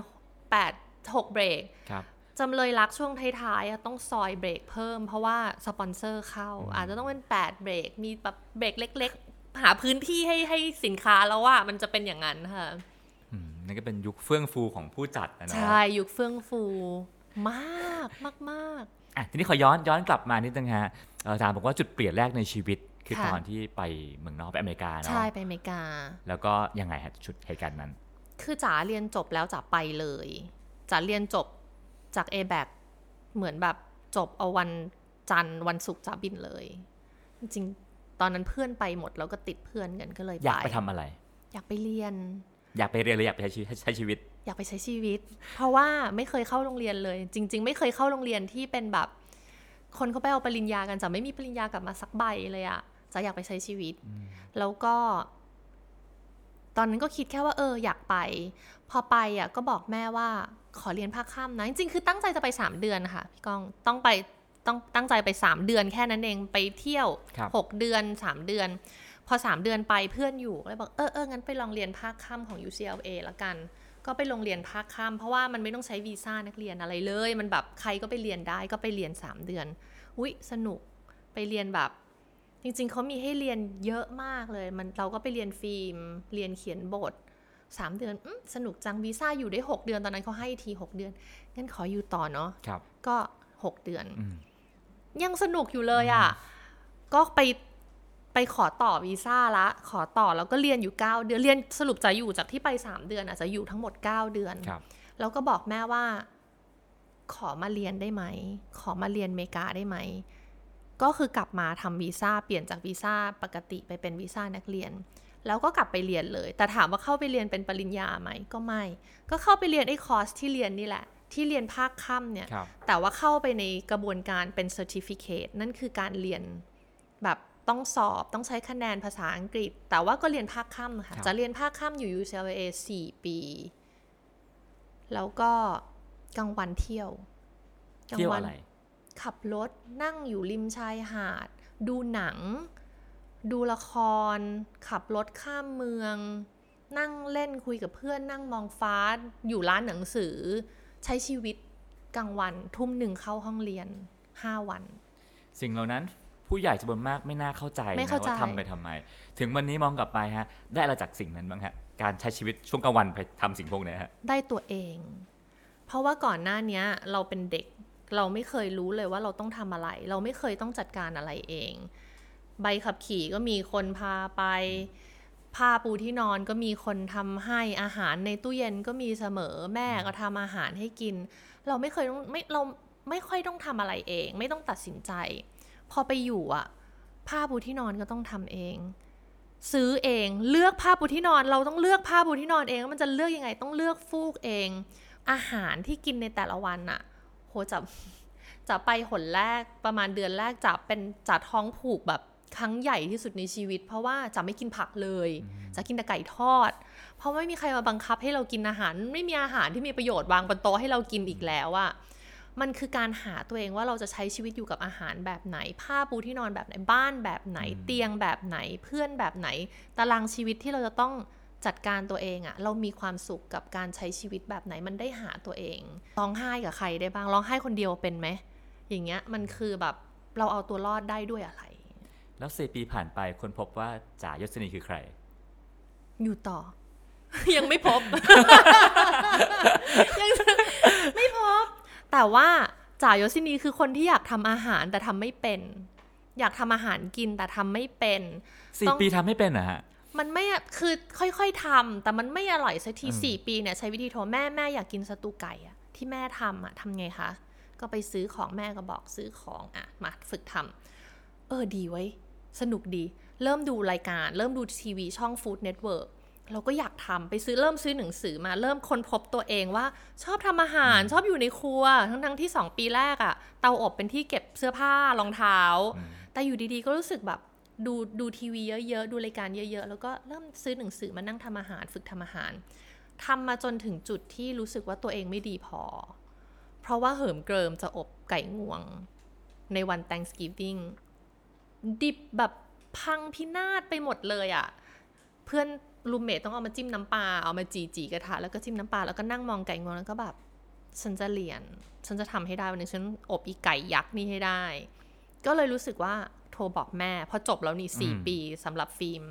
[SPEAKER 1] 8 6 เบรก
[SPEAKER 3] ๆครับ
[SPEAKER 1] จำเลยรักช่วงท้ายๆอะต้องซอยเบรกเพิ่มเพราะว่าสปอนเซอร์เข้า อาจจะต้องเป็น 8 เบรก มีแบบเบรกเล็ก ๆ หาพื้นที่ให้ให้สินค้าแล้วว่ามันจะเป็นอย่างนั้นค่ะ
[SPEAKER 3] อืมนั่นก็เป็นยุคเฟื่องฟูของผู้จัดนะเนาะ
[SPEAKER 1] ใช่ ยุคเฟื่องฟูมากมากมาก
[SPEAKER 3] อะทีนี้ขอย้อนย้อนกลับมานิดนึงฮะเอ่อถามบอกว่าจุดเปลี่ยนแรกในชีวิตคือ
[SPEAKER 1] ค่ะ
[SPEAKER 3] ตอนที่ไปเมืองนอกไปอเมริกา
[SPEAKER 1] ๆ
[SPEAKER 3] เนาะ
[SPEAKER 1] ใช่ไปอเมริกา
[SPEAKER 3] แล้วก็ยังไงฮะชุดเหตุการณ์นั้น
[SPEAKER 1] คือจ๋าเรียนจบแล้วจ๋าไปเลย จ๋าเรียนจบจาก a b a c เหมือนแบบจบเอาวันจันทร์วันศุกร์จ๋าบินเลย จริงๆตอนนั้นเพื่อนไปหมดแล้วก็ติดเพื่อนกันก็เลย
[SPEAKER 3] อยากไปทำอะไร
[SPEAKER 1] อยากไปเรียน
[SPEAKER 3] อยากไปเรียนหรืออยากไปใช้ชีวิตใช้ชีวิต
[SPEAKER 1] อยากไปใช้ชีวิต เพราะว่าไม่เคยเข้าโรงเรียนเลย จริง ๆ ไม่เคยเข้าโรงเรียนที่เป็นแบบ คนเขาไปเอาปริญญากันจ๋าไม่มีปริญญากลับมาสักใบเลยอะจ๋าอยากไปใช้ชีวิต แล้วก็ ตอนนั้นก็คิดแค่ว่าเออ อยากไป พอไปอะก็บอกแม่ว่า ขอเรียนภาคค่ำนะ จริงๆ คือตั้งใจจะไปสามเดือนค่ะ พี่ก้องต้องไปต้องตั้งใจไปสามเดือนแค่นั้นเองไปเที่ยว
[SPEAKER 3] ครับ
[SPEAKER 1] หกเดือนสามเดือน พอสามเดือนไปเพื่อนอยู่ก็เลยบอกเออเอองั้นไปลองเรียนภาคค่ำของ UCLA ละกัน ก็ไปลงเรียนภาคค่ำเพราะว่ามันไม่ต้องใช้วีซ่านักเรียนอะไรเลย มันแบบใครก็ไปเรียนได้ก็ไปเรียนสามเดือนอุ้ยสนุกไปเรียนแบบจริงๆเขามีให้เรียนเยอะมากเลย มันเราก็ไปเรียนฟิล์ม เรียนเขียนบท สามเดือนอมสนุกจังวีซ่าอยู่ได้หกเดือนตอนนั้นเขาให้ทีหกเดือนงั้นขออยู่ต่อเนาะ
[SPEAKER 3] ครับ
[SPEAKER 1] ก็หกเดือน
[SPEAKER 3] อืม
[SPEAKER 1] ยังสนุกอยู่เลยอะ่ะ ก็ไปไปขอต่อวีซ่าละ ขอต่อแล้วก็เรียนอยู่ 9 เดือนเรียนสรุปจะอยู่จากที่ไป 3 เดือนอาจจะอยู่ทั้งหมด 9 เดือน
[SPEAKER 3] ครับ
[SPEAKER 1] แล้วก็บอกแม่ว่า ขอมาเรียนได้ไหม ขอมาเรียนอเมริกาได้ไหม ก็คือกลับมาทำวีซ่าเปลี่ยนจากวีซ่าปกติไปเป็นวีซ่านักเรียน แล้วก็กลับไปเรียนเลย แต่ถามว่าเข้าไปเรียนเป็นปริญญาไหมก็ไม่ ก็เข้าไปเรียนไอ้คอร์สที่เรียนนี่แหละ ที่เรียนภาคค่ำเนี่ย
[SPEAKER 3] ครับ
[SPEAKER 1] แต่ว่าเข้าไปในกระบวนการเป็น certificate นั่นคือการเรียนแบบต้องสอบต้องใช้คะแนนภาษาอังกฤษ แต่ว่าก็เรียนภาคค่ำค่ะ
[SPEAKER 3] ครับ
[SPEAKER 1] จะเรียนภาคค่ำอยู่ UCLA 4 ปี แล้วก็กลางวันเที่ยวกลาง
[SPEAKER 3] เที่ยว
[SPEAKER 1] วั
[SPEAKER 3] อะไร
[SPEAKER 1] ขับรถนั่งอยู่ริมชายหาด ดูหนัง ดูละคร ขับรถข้ามเมือง นั่งเล่นคุยกับเพื่อนนั่งมองฟ้า อยู่ร้านหนังสือ ใช้ชีวิตกลางวัน ทุ่มหนึ่งเข้าห้องเรียน 5 วัน
[SPEAKER 3] สิ่งเหล่านั้นผู้ใหญ่จำนวนมากไม่น่าเข้าใจ
[SPEAKER 1] ไม่
[SPEAKER 3] นะ
[SPEAKER 1] เข้าใจ
[SPEAKER 3] ว่าทำไปทำไม ถึงวันนี้มองกลับไปฮะ ได้อะไรจากสิ่งนั้นบ้างฮะ การใช้ชีวิตช่วงกลางวันไปทำสิ่งพวกเนี้ยฮะ
[SPEAKER 1] ได้ตัวเอง เพราะว่าก่อนหน้าเนี้ยเราเป็นเด็ก เราไม่เคยรู้เลยว่าเราต้องทำอะไร เราไม่เคยต้องจัดการอะไรเอง ใบขับขี่ก็มีคนพาไป ผ้าปูที่นอนก็มีคนทำให้อาหารในตู้เย็นก็มีเสมอแม่ก็ทำอาหารให้กิน เราไม่เคยต้องไม่เราไม่ค่อยต้องทำอะไรเอง ไม่ต้องตัดสินใจ พอไปอยู่อะผ้าปูที่นอนก็ต้องทำเอง ซื้อเองเลือกผ้าปูที่นอน เราต้องเลือกผ้าปูที่นอนเองแล้วมันจะเลือกยังไงต้องเลือกฟูกเอง อาหารที่กินในแต่ละวันอะโหจะจะไปหนแรกประมาณเดือนแรกจะเป็นจะท้องผูกแบบ ครั้งใหญ่ที่สุดในชีวิต เพราะว่าจะไม่กินผักเลย จะกินแต่ไก่ทอด เพราะไม่มีใครมาบังคับให้เรากินอาหาร ไม่มีอาหารที่มีประโยชน์วางบนโต๊ะให้เรากินอีกแล้วอะมันคือการหาตัวเองว่าเราจะใช้ชีวิตอยู่กับอาหารแบบไหน ผ้าปูที่นอนแบบไหนบ้านแบบไหนเตียงแบบไหนเพื่อนแบบไหน ตารางชีวิตที่เราจะต้องจัดการตัวเองอะเรามีความสุขกับการใช้ชีวิตแบบไหนมันได้หาตัวเองร้องไห้กับใครได้บ้างร้องไห้คนเดียวเป็นไหมอย่างเงี้ยมันคือแบบเราเอาตัวรอดได้ด้วยอะไร
[SPEAKER 3] แล้วสี่ปีผ่านไปคนพบว่าจ่ายศนีคือใคร
[SPEAKER 1] อยู่ต่อ ยังไม่พบ ยังไม่พบ แต่ว่าจ่ายศินีคือคนที่อยากทำอาหารแต่ทำไม่เป็น อยากทำอาหารกินแต่ทำไม่เป็น
[SPEAKER 3] สี่
[SPEAKER 1] ต้อง
[SPEAKER 3] ปีทำไม่เป็นเหรอะฮะ
[SPEAKER 1] มันไม่อะคือค่อยๆทำแต่มันไม่อร่อยสักที
[SPEAKER 3] อืม
[SPEAKER 1] สี่ปีเนี่ยใช้วิธีโทรแม่แม่อยากกินสตูไก่อะที่แม่ทำอะทำไงคะก็ไปซื้อของแม่ก็บอกซื้อของอะมาฝึกทำเออดีไว้ย สนุกดี เริ่มดูรายการ เริ่มดูทีวีช่อง Food Network เราก็อยากทำไปซื้อเริ่มซื้อหนังสือมาเริ่มค้นพบตัวเองว่าชอบทำอาหารชอบอยู่ในครัว ทั้งทั้งๆที่สองปีแรกอะเตาอบเป็นที่เก็บเสื้อผ้ารองเท้า แต่อยู่ดีๆ ก็รู้สึกแบบดูดูทีวีเยอะๆ ดูรายการเยอะๆ แล้วก็เริ่มซื้อหนังสือมานั่งทำอาหารฝึกทำอาหารทำมาจนถึงจุดที่รู้สึกว่าตัวเองไม่ดีพอ เพราะว่าเหิมเกริมจะอบไก่งวง ในวัน Thanksgiving ดิบแบบพังพินาศไปหมดเลยอะ่ะ เพื่อนรูมเมทต้องเอามาจิ้มน้ำปลาเอามาจีจีกระทะแล้วก็จิ้มน้ำปลาแล้วก็นั่งมองไก่งวงแล้วก็แบบฉันจะเรียน ฉันจะทำให้ได้วันหนึงฉันอบอีไก่ยักษ์นี่ให้ได้ ก็เลยรู้สึกว่าโทรบอกแม่ พอจบแล้วนี่สี่
[SPEAKER 3] อืม
[SPEAKER 1] ปีสำหรับฟิล์ม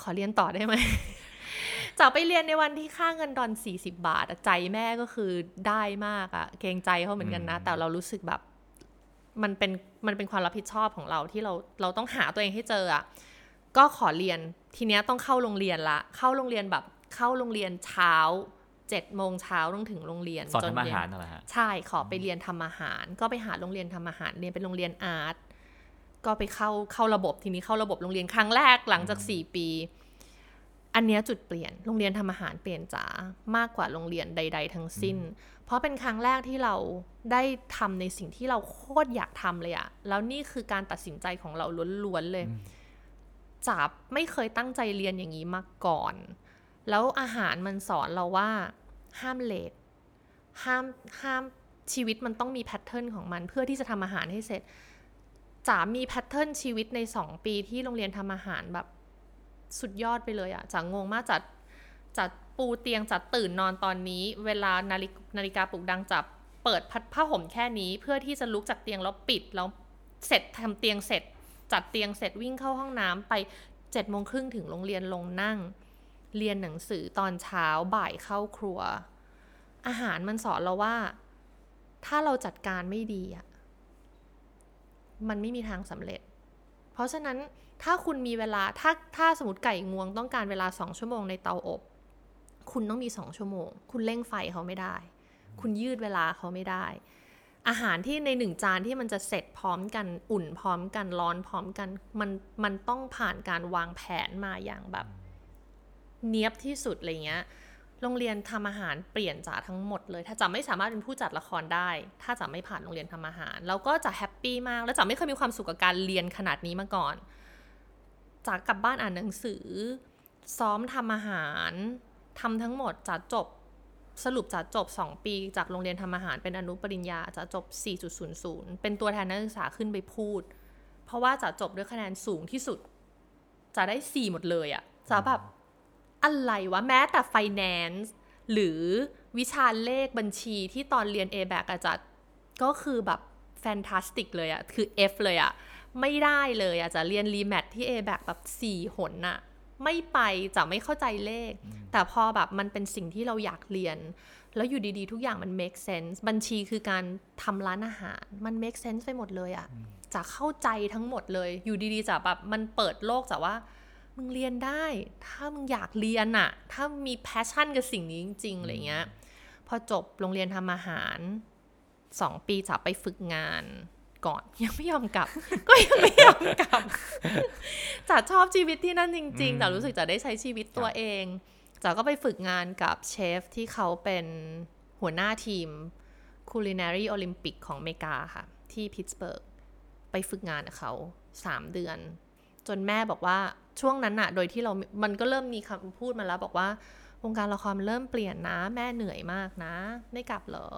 [SPEAKER 1] ขอเรียนต่อได้ไหมจะไปเรียนในวันที่ค่าเงินดอน40บาทอะใจแม่ก็คือได้มากอะเกรงใจเขาเหมือนกันนะ แต่เรารู้สึกแบบ มันเป็นมันเป็นความรับผิดชอบของเราที่เราเราต้องหาตัวเองให้เจออะก็ขอเรียนทีเนี้ยต้องเข้าโรงเรียนละ เข้าโรงเรียนแบบเข้าโรงเรียนเช้าเจ็ดโมงเช้าต้องถึงโรงเรียน
[SPEAKER 3] สอน
[SPEAKER 1] จน
[SPEAKER 3] ทำอา
[SPEAKER 1] เย็น
[SPEAKER 3] หารนั่นแหละฮะ
[SPEAKER 1] ใช่ขอไปเรียนทำอาหาร ก็ไปหาโรงเรียนทำอาหารเรียนเป็นโรงเรียนอาร์ตก็ไปเข้าเข้าระบบทีนี้เข้าระบบโรงเรียนครั้งแรกหลังจากสี่ปี อันเนี้ยจุดเปลี่ยนโรงเรียนทำอาหารเปลี่ยนจ๋ามากกว่าโรงเรียนใด ๆ ทั้งสิ้น เพราะเป็นครั้งแรกที่เราได้ทำในสิ่งที่เราโคตรอยากทำเลยอะแล้วนี่คือการตัดสินใจของเราล้วนๆเลยจ๋าไม่เคยตั้งใจเรียนอย่างนี้มาก่อน แล้วอาหารมันสอนเราว่า ห้ามเลทห้ามห้ามชีวิตมันต้องมีแพทเทิร์นของมัน เพื่อที่จะทำอาหารให้เสร็จจ๋ามีแพทเทิร์นชีวิตในสองปีที่โรงเรียนทำอาหารแบบสุดยอดไปเลยอะจ๋างงมากจัดจัด ปูเตียงจัดตื่นนอนตอนนี้ เวลานาฬินาฬิกาปลุกดังจับ เปิดพัดผ้าห่มแค่นี้ เพื่อที่จะลุกจากเตียงแล้วปิดแล้วเสร็จทำเตียงเสร็จ จัดเตียงเสร็จวิ่งเข้าห้องน้ำไปเจ็ดโมงครึ่งถึงโรงเรียนลงนั่ง เรียนหนังสือตอนเช้าบ่ายเข้าครัว อาหารมันสอนเราว่า ถ้าเราจัดการไม่ดีอะมันไม่มีทางสำเร็จ เพราะฉะนั้นถ้าคุณมีเวลาถ้าถ้าสมมติไก่งวงต้องการเวลาสองชั่วโมงในเตาอบ คุณต้องมีสองชั่วโมง คุณเร่งไฟเขาไม่ได้ คุณยืดเวลาเขาไม่ได้ อาหารที่ในหนึ่งจานที่มันจะเสร็จพร้อมกันอุ่นพร้อมกันร้อนพร้อมกัน มันมันต้องผ่านการวางแผนมาอย่างแบบ เนี้ยบที่สุดอะไรเงี้ยโรงเรียนทำอาหารเปลี่ยนจ๋าทั้งหมดเลย ถ้าจ๋าไม่สามารถเป็นผู้จัดละครได้ ถ้าจ๋าไม่ผ่านโรงเรียนทำอาหาร แล้วก็จ๋า happy มาก แล้วจ๋าไม่เคยมีความสุขกับการเรียนขนาดนี้มาก่อนจ๋ากลับบ้านอ่านหนังสือ ซ้อมทำอาหาร ทำทั้งหมดจ๋าจบสรุปจ๋าจบ 2 ปีจากโรงเรียนทำอาหารเป็นอนุปริญญาจ๋าจบ 4.00 เป็นตัวแทนนักศึกษาขึ้นไปพูด เพราะว่าจ๋าจบด้วยคะแนนสูงที่สุดจ๋าได้ 4 หมดเลยอะจ๋าแบบอะไรวะ แม้แต่ finance หรือวิชาเลขบัญชีที่ตอนเรียน a b a c อาจารย์ก็คือแบบfantastic เลยอะคือ F เลยอะไม่ได้เลยอะจะเรียนรีแมทที่ a b a c แบบ 4 หนอะ ไม่ไปจ๋าไม่เข้าใจเลข แต่พอแบบมันเป็นสิ่งที่เราอยากเรียน แล้วอยู่ดีๆ ทุกอย่างมัน make sense บัญชีคือการทำร้านอาหาร มัน make sense ไปหมดเลยอะจ๋าเข้าใจทั้งหมดเลย อยู่ดีๆจ๋าแบบมันเปิดโลกจ๋าว่า มึงเรียนได้ ถ้ามึงอยากเรียนอะถ้ามี passion กับสิ่งนี้จริงๆอะไรเงี้ย พอจบโรงเรียนทำอาหารสองปีจะไปฝึกงาน ก่อนยังไม่ยอมกลับ ก็ยังไม่ยอมกลับจ๋าชอบชีวิตที่นั่นจริงๆแต่รู้สึกจะได้ใช้ชีวิตตัวเองจ๋าก็ไปฝึกงานกับเชฟที่เขาเป็นหัวหน้าทีม Culinary Olympic ของอเมริกาค่ะ ที่พิตต์สเบิร์กไปฝึกงานกับเขาสามเดือน จนแม่บอกว่าช่วงนั้นอะโดยที่เรา มันก็เริ่มมีคำพูดมาแล้วบอกว่าวงการละครเริ่มเปลี่ยนนะ แม่เหนื่อยมากนะ ไม่กลับเหรอ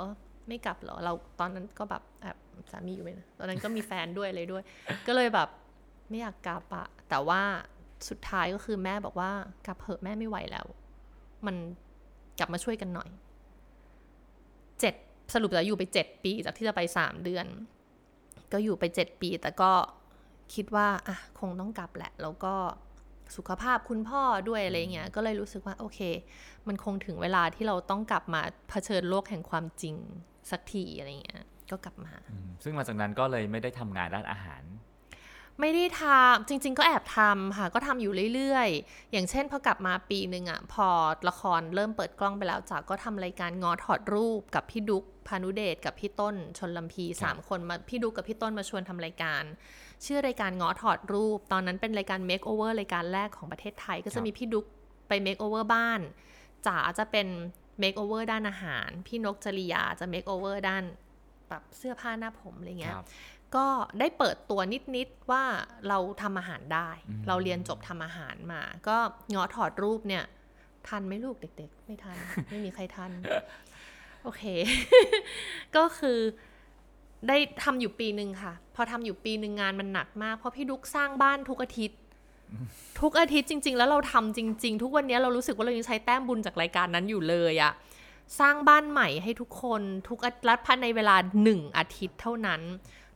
[SPEAKER 1] ไม่กลับเหรอ เราตอนนั้นก็แบบแอบ สามีอยู่ไหมนะตอนนั้นก็มีแฟนด้วยเลยด้วย ก็เลยแบบไม่อยากกลับอะแต่ว่าสุดท้ายก็คือแม่บอกว่ากลับเถอะแม่ไม่ไหวแล้ว มันกลับมาช่วยกันหน่อยเจ็ดสรุปแล้วอยู่ไปเจ็ดปีจากที่จะไปสามเดือน ก็อยู่ไปเจ็ดปี แต่ก็คิดว่าอะคงต้องกลับแหละ แล้วก็สุขภาพคุณพ่อด้วยอะไรเงี้ย ก็เลยรู้สึกว่าโอเค มันคงถึงเวลาที่เราต้องกลับมาเผชิญโลกแห่งความจริงสักทีอะไรเงี้ย ก็กลับมา
[SPEAKER 3] อืมซึ่งหลังจากนั้นก็เลยไม่ได้ทำงานด้านอาหาร
[SPEAKER 1] ไม่ได้ทำจริง ๆ ก็แอบทำค่ะ ก็ทำอยู่เรื่อยๆ อย่างเช่นพอกลับมาปีหนึ่งอะ่ะ พอละครเริ่มเปิดกล้องไปแล้วจากก็ทำรายการงอถอดรูปกับพี่ดุ๊กพานุเดชกับพี่ต้นชนลำพีสามคนมาพี่ดุ๊กกับพี่ต้นมาชวนทำรายการ ชื่อรายการเงาะถอดรูป ตอนนั้นเป็นรายการ makeover รายการแรกของประเทศไทย ก็
[SPEAKER 3] ครั
[SPEAKER 1] จะมีพี่ดุ๊กไป makeover บ้านจ๋าจะเป็น makeover ด้านอาหาร พี่นกจริยาจะ makeover ด้าน แบบเสื้อผ้าหน้าผมอะไรเงี้ย
[SPEAKER 3] ครับ
[SPEAKER 1] ก็ได้เปิดตัวนิดๆว่าเราทำอาหารได้
[SPEAKER 3] อืม
[SPEAKER 1] เราเรียนจบทำอาหารมา ก็เงาะถอดรูปเนี่ย ทันไหมลูกเด็ก ๆ ไม่ทัน ไม่มีใครทัน โอเค ก็คือได้ทำอยู่ปีหนึ่งค่ะ พอทำอยู่ปีหนึ่งงานมันหนักมาก เพราะพี่ดุกสร้างบ้านทุกอาทิตย์ ทุกอาทิตย์จริง ๆ แล้วเราทำจริง ๆ ทุกวันนี้เรารู้สึกว่าเรายังใช้แต้มบุญจากรายการนั้นอยู่เลยอะ สร้างบ้านใหม่ให้ทุกคนทุกอาทิตย์ภายในเวลาหนึ่งอาทิตย์เท่านั้น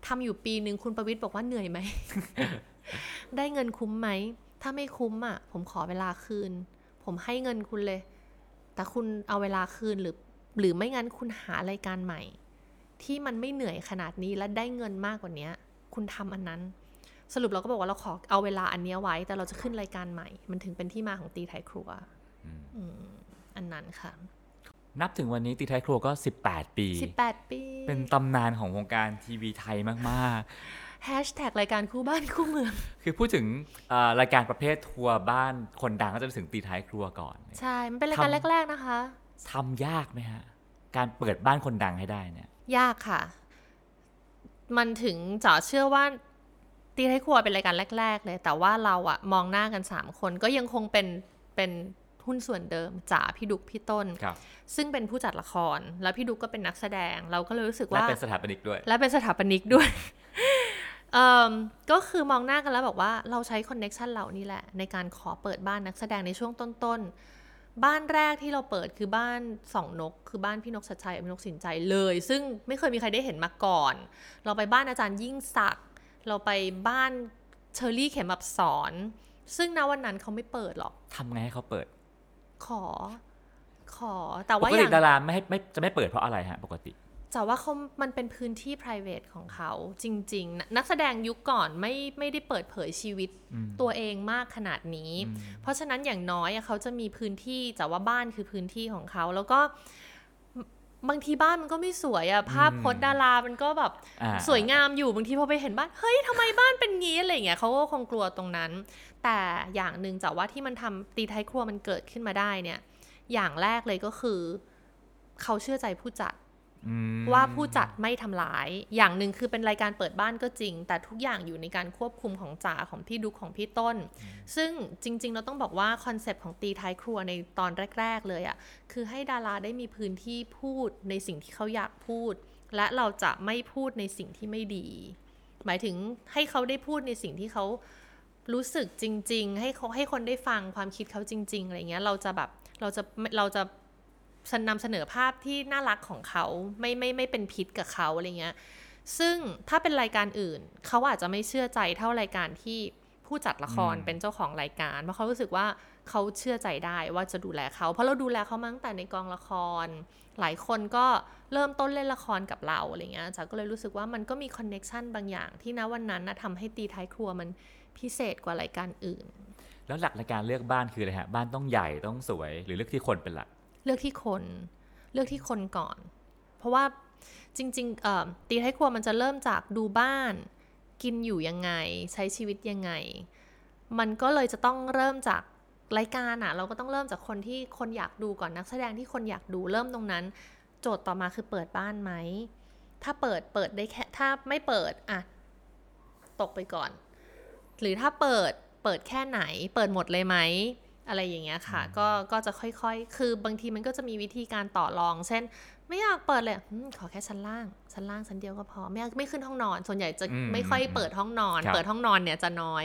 [SPEAKER 1] ทำอยู่ปีหนึ่งคุณประวิทย์บอกว่าเหนื่อยไหม ได้เงินคุ้มไหม ถ้าไม่คุ้มอะ ผมขอเวลาคืน ผมให้เงินคุณเลย แต่คุณเอาเวลาคืนหรือ หรือไม่งั้นคุณหารายการใหม่ ที่มันไม่เหนื่อยขนาดนี้และได้เงินมากกว่านี้คุณทำอันนั้น สรุปเราก็บอกว่าเราขอเอาเวลาอันเนี้ยไว้ แต่เราจะขึ้นรายการใหม่ มันถึงเป็นที่มาของตีไทยครัวอืมอันนั้นค่ะ
[SPEAKER 3] นับถึงวันนี้ตีท้ายครัวก็ 18 ปี
[SPEAKER 1] 18 ปี
[SPEAKER 3] เป็นตำนานของวงการทีวีไทยมาก
[SPEAKER 1] แฮชแท็กรายการคู่บ้านคู่เมือง
[SPEAKER 3] ๆคือพูดถึงเอ่อรายการประเภททัวร์บ้านคนดังก็จะไปถึงตีท้ายครัวก่อน
[SPEAKER 1] ใช่ มันเป็นรายการ
[SPEAKER 3] ทำ
[SPEAKER 1] แรก ๆนะคะ
[SPEAKER 3] ทำยากไหมฮะ การเปิดบ้านคนดังให้ได้เนี่ย
[SPEAKER 1] ยากค่ะ มันถึงจ๋าเชื่อว่าตีไทยครัวเป็นรายการแรก ๆ เลย แต่ว่าเราอะมองหน้ากันสามคนก็ยังคงเป็นเป็น หุ้นส่วนเดิมจ๋าพี่ดุกพี่ต้น
[SPEAKER 3] ครับ
[SPEAKER 1] ซึ่งเป็นผู้จัดละคร แล้วพี่ดุกก็เป็นนักแสดง เราก็เลยรู้สึก
[SPEAKER 3] และ
[SPEAKER 1] ว่า
[SPEAKER 3] เป็นสถาปนิกด้วย
[SPEAKER 1] และเป็นสถาปนิกด้วยเอิ่มก็คือมองหน้ากันแล้วบอกว่าเราใช้ connection เหล่านี้แหละ ในการขอเปิดบ้านนักแสดงในช่วงต้นๆ บ้านแรกที่เราเปิดคือบ้านสองนก คือบ้านพี่นกฉัตรชัยกับพี่นกสินใจเลย ซึ่งไม่เคยมีใครได้เห็นมาก่อน เราไปบ้านอาจารย์ยิ่งศักดิ์เราไปบ้านเชอรี่เข็มอัปสรซึ่งณวันนั้นเขาไม่เปิดหรอก
[SPEAKER 3] ทำไงให้เขาเปิด
[SPEAKER 1] ขอ ขอ แต่ว่าปก
[SPEAKER 3] ติอ
[SPEAKER 1] ย่าง
[SPEAKER 3] ดาราไม่ให้ไม่จะไม่เปิดเพราะอะไรฮะปกติ
[SPEAKER 1] แต่ว่าเขามันเป็นพื้นที่ private ของเขาจริง ๆนะนักแสดงยุคก่อนไม่ไม่ได้เปิดเผยชีวิตตัวเองมากขนาดนี้ เพราะฉะนั้นอย่างน้อยอะเขาจะมีพื้นที่แต่ว่าบ้านคือพื้นที่ของเขา แล้วก็ บางทีบ้านมันก็ไม่สวยอะภาพพจน์ดารามันก็แบบ
[SPEAKER 3] อ่า
[SPEAKER 1] สวยงามอยู่บางทีพอไปเห็นบ้านเฮ้ยทำไมบ้านเป็นงี้อะไรอย่างเงี้ยเขาก็คงกลัวตรงนั้น แต่อย่างหนึ่งจากว่าที่มันทำตีไทยครัวมันเกิดขึ้นมาได้เนี่ย อย่างแรกเลยก็คือ เขาเชื่อใจผู้จัด
[SPEAKER 3] อืม
[SPEAKER 1] ว่าผู้จัดไม่ทำร้าย อย่างหนึ่งคือเป็นรายการเปิดบ้านก็จริง แต่ทุกอย่างอยู่ในการควบคุมของจ่าของพี่ดุกของพี่ต้น ซึ่งจริง ๆ เราต้องบอกว่าคอนเซปต์ของตีท้ายครัวในตอนแรก ๆ เลยอะ่ะ คือให้ดาราได้มีพื้นที่พูดในสิ่งที่เขาอยากพูด และเราจะไม่พูดในสิ่งที่ไม่ดี หมายถึงให้เขาได้พูดในสิ่งที่เขารู้สึกจริง ๆ ให้เขาให้คนได้ฟังความคิดเขาจริง ๆ อะไรเงี้ย เราจะแบบเราจะเราจะ นำเสนอภาพที่น่ารักของเขาไม่ไม่ไม่เป็นพิษกับเขาอะไรเงี้ยซึ่งถ้าเป็นรายการอื่น เขาอาจจะไม่เชื่อใจเท่ารายการที่ผู้จัดละคร
[SPEAKER 3] อืม
[SPEAKER 1] เป็นเจ้าของรายการ เพราะเขารู้สึกว่าเขาเชื่อใจได้ว่าจะดูแลเขา เพราะเราดูแลเขามาตั้งแต่ในกองละคร หลายคนก็เริ่มต้นเล่นละครกับเราอะไรเงี้ยจ๋าก็เลยรู้สึกว่ามันก็มี connection บางอย่างที่ณวันนั้นนะทำให้ตีท้ายครัวมันพิเศษกว่ารายการอื่น
[SPEAKER 3] แล้วหลักในการเลือกบ้านคืออะไรฮะบ้านต้องใหญ่ต้องสวย หรือเลือกที่คนเป็นหลัก
[SPEAKER 1] เลือกที่คน เลือกที่คนก่อน เพราะว่าจริงๆตีท้ายครัวมันจะเริ่มจากดูบ้าน กินอยู่ยังไง ใช้ชีวิตยังไง มันก็เลยจะต้องเริ่มจากรายการอะเราก็ต้องเริ่มจากคนที่คนอยากดูก่อนนักแสดงที่คนอยากดูเริ่มตรงนั้น โจทย์ต่อมาคือเปิดบ้านไหม ถ้าเปิดเปิดได้แค่ถ้าไม่เปิดอะตกไปก่อน หรือถ้าเปิดเปิดแค่ไหน เปิดหมดเลยไหม อะไรอย่างเงี้ยค่ะ ก็ก็จะค่อยๆ คือบางทีมันก็จะมีวิธีการต่อรอง เช่น ไม่อยากเปิดเลยอืมขอแค่ชั้นล่างชั้นล่างชั้นเดียวก็พอ ไม่อยากไม่ขึ้นห้องนอน ส่วนใหญ่จะ
[SPEAKER 3] อืม
[SPEAKER 1] ไม่ค่อยเปิดห้องนอน
[SPEAKER 3] ครับ
[SPEAKER 1] เปิดห้องนอนเนี่ยจะน้อย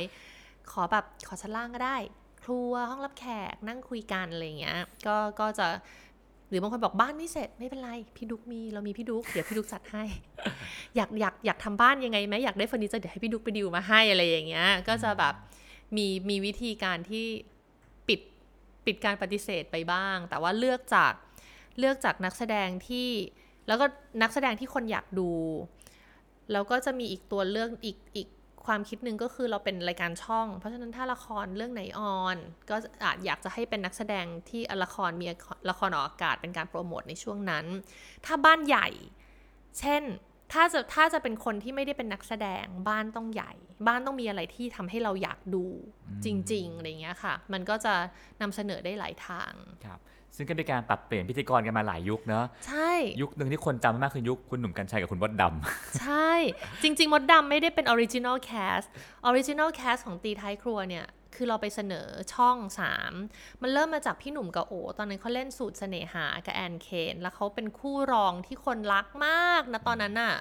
[SPEAKER 1] ขอแบบขอชั้นล่างก็ได้ ครัวห้องรับแขกนั่งคุยกันอะไรอย่างเงี้ย ก็ก็จะหรือบางคนบอกบ้านไม่เสร็จไม่เป็นไร พี่ดุกมีเรามีพี่ดุกเดี๋ยวพี่ดุกจัดให้ อยากอยากอยากทำบ้านยังไงไหมอยากได้เฟอร์นิเจอร์เดี๋ยวให้พี่ดุกไปดิวมาให้อะไรอย่างเงี้ย ก็จะแบบมีมีวิธีการที่ปิด ปิดการปฏิเสธไปบ้าง แต่ว่าเลือกจากเลือกจากนักแสดงที่แล้วก็นักแสดงที่คนอยากดู แล้วก็จะมีอีกตัวเลือกอีกอีกความคิดหนึ่งก็คือเราเป็นรายการช่อง เพราะฉะนั้นถ้าละครเรื่องไหนออน ก็อาจอยากจะให้เป็นนักแสดงที่ละครมีละครออกอากาศเป็นการโปรโมทในช่วงนั้น ถ้าบ้านใหญ่ เช่น ถ้าจะถ้าจะเป็นคนที่ไม่ได้เป็นนักแสดงบ้านต้องใหญ่ บ้านต้องมีอะไรที่ทำให้เราอยากดูจริงๆอะไรเงี้ยค่ะ มันก็จะนำเสนอได้หลายทาง
[SPEAKER 3] ครับซึ่งก็มีการปรับเปลี่ยนพิธีกรกันมาหลายยุคเนอะ
[SPEAKER 1] ใช่
[SPEAKER 3] ยุคหนึ่งที่คนจำมากคือยุคคุณหนุ่มกัญชัยกับคุณมดดำ
[SPEAKER 1] ใช่ จริง ๆ มดดำไม่ได้เป็น original cast original cast ของตีท้ายครัวเนี่ย คือเราไปเสนอช่อง 3 มันเริ่มมาจากพี่หนุ่มกับโอ ตอนนั้นเขาเล่นสูตรเสน่หากับแอนเคน แล้วเขาเป็นคู่รองที่คนรักมากนะตอนนั้นน่ะ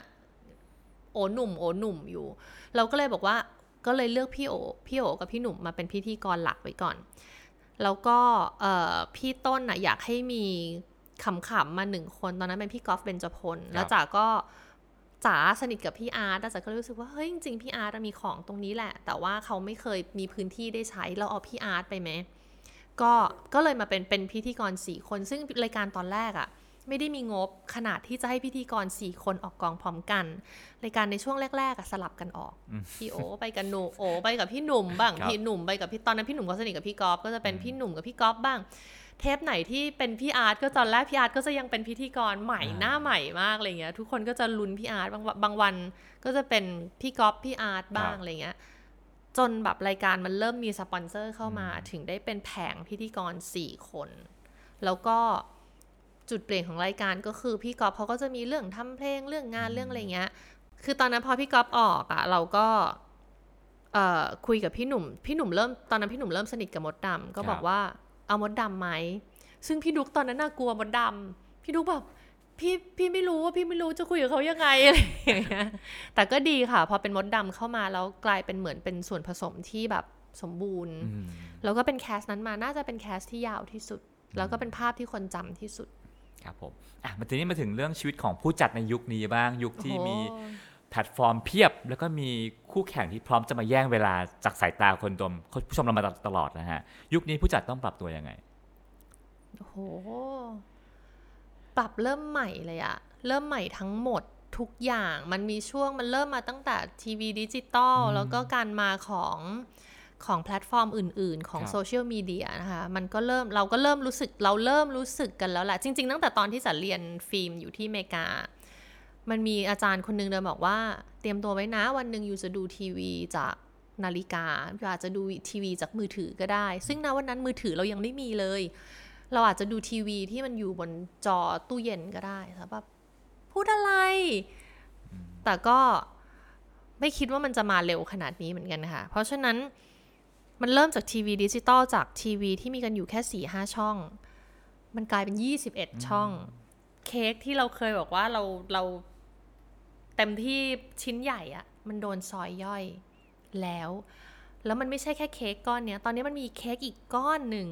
[SPEAKER 1] โอหนุ่มโอหนุ่มอยู่ เราก็เลยบอกว่าก็เลยเลือกพี่โอ พี่โอกับพี่หนุ่มมาเป็นพิธีกรหลักไว้ก่อน แล้วก็เอ่อพี่ต้นน่ะอยากให้มีขำๆมาหนึ่งคน ตอนนั้นเป็นพี่กอล์ฟเบญจพลแล้วจ๋าก็ จ๋าสนิทกับพี่อาร์ตแต่จ๋าก็เลยรู้สึกว่าเฮ้ยจริงๆพี่อาร์ตอะมีของตรงนี้แหละ แต่ว่าเขาไม่เคยมีพื้นที่ได้ใช้เราเอาพี่อาร์ตไปไหมก็ก็เลยมาเป็นเป็นพิธีกรสี่คน ซึ่งรายการตอนแรกอะไม่ได้มีงบขนาดที่จะให้พิธีกรสี่คนออกกองพร้อมกันรายการในช่วงแรกๆอะสลับกันออกพี่โอไปกับหนูโอไปกับพี่หนุ่มบ้าง
[SPEAKER 3] ครับ
[SPEAKER 1] พี่หนุ่มไปกับพี่ตอนนั้นพี่หนุ่มก็สนิทกับพี่กอล์ฟก็จะเป็นพี่หนุ่มกับพี่กอล์ฟบ้าง เทปไหนที่เป็นพี่อาร์ตก็ตอนแรกพี่อาร์ตก็จะยังเป็นพิธีกรใหม่
[SPEAKER 3] อ่า
[SPEAKER 1] หน้าใหม่มากอะไรเงี้ย ทุกคนก็จะลุ้นพี่อาร์ตบางบางวันก็จะเป็นพี่กอล์ฟพี่อาร์ตบ้างอะไรเงี้ยจนแบบรายการมันเริ่มมีสปอนเซอร์เข้ามาถึงได้เป็นแผงพิธีกรสี่คน แล้วก็จุดเปลี่ยนของรายการก็คือพี่กอล์ฟเขาก็จะมีเรื่องทำเพลงเรื่องงานเรื่องอะไรเงี้ย คือตอนนั้นพอพี่ก๊อฟออกอะเราก็เอ่อคุยกับพี่หนุ่ม พี่หนุ่มเริ่มตอนนั้นพี่หนุ่มเริ่มสนิทกับมดดำก็บอ
[SPEAKER 3] ค
[SPEAKER 1] ก
[SPEAKER 3] รับ
[SPEAKER 1] ว่า เอามดดำไหม ซึ่งพี่ดุกตอนนั้นน่ากลัวมดดพี่ดุ๊กแบบพี่พี่ไม่รู้ว่าพี่ไม่รู้จะคุยกับเขายังไงอะไรอย่างเงี้ย แต่ก็ดีค่ะ พอเป็นมดดำเข้ามาแล้วกลายเป็นเหมือนเป็นส่วนผสมที่แบบสมบูรณ์
[SPEAKER 3] อืม
[SPEAKER 1] แล้วก็เป็น cast นั้นมาน่าจะเป็น cast ที่ยาวที่สุด แล้วก็เป็นภาพที่คนจำที่สุด
[SPEAKER 3] ครับผม อะมาทีนี้มาถึงเรื่องชีวิตของผู้จัดในยุคนี้บ้างยุคที่
[SPEAKER 1] โอ้โห
[SPEAKER 3] มี แพลตฟอร์มเพียบ แล้วก็มีคู่แข่งที่พร้อมจะมาแย่งเวลาจากสายตาคนดูผู้ชมเรามาตลอดนะฮะ ยุคนี้ผู้จัดต้องปรับตัวยังไง
[SPEAKER 1] โอ้โห ปรับเริ่มใหม่เลยอะเริ่มใหม่ทั้งหมดทุกอย่างมันมีช่วงมันเริ่มมาตั้งแต่ทีวีดิจิตอลแล้วก็การมาของของแพลตฟอร์มอื่น ๆ ของ
[SPEAKER 3] ครับ
[SPEAKER 1] โซเชียลมีเดียนะคะมันก็เริ่มเราก็เริ่มรู้สึกเราเริ่มรู้สึกกันแล้วแหละจริง ๆ ตั้งแต่ตอนที่จ๋าเรียนฟิล์มอยู่ที่อเมริกา มันมีอาจารย์คนหนึ่งเดินบอกว่า เตรียมตัวไว้นะวันหนึ่ง you จะดูทีวีจากนาฬิกา you อาจจะดูทีวีจากมือถือก็ได้ ซึ่งณวันนั้นมือถือเรายังไม่มีเลย เราอาจจะดูทีวีที่มันอยู่บนจอตู้เย็นก็ได้แล้วแบบพูดอะไร แต่ก็ไม่คิดว่ามันจะมาเร็วขนาดนี้เหมือนกันค่ะ เพราะฉะนั้นมันเริ่มจากทีวีดิจิตอลจากทีวีที่มีกันอยู่แค่สี่ห้าช่อง มันกลายเป็นยี่สิบเอ็ดช่อง เค้กที่เราเคยบอกว่าเราเรา เต็มที่ชิ้นใหญ่อะมันโดนซอยย่อยแล้ว แล้วมันไม่ใช่แค่เค้กก้อนเนี้ย ตอนนี้มันมีเค้กอีกก้อนหนึ่ง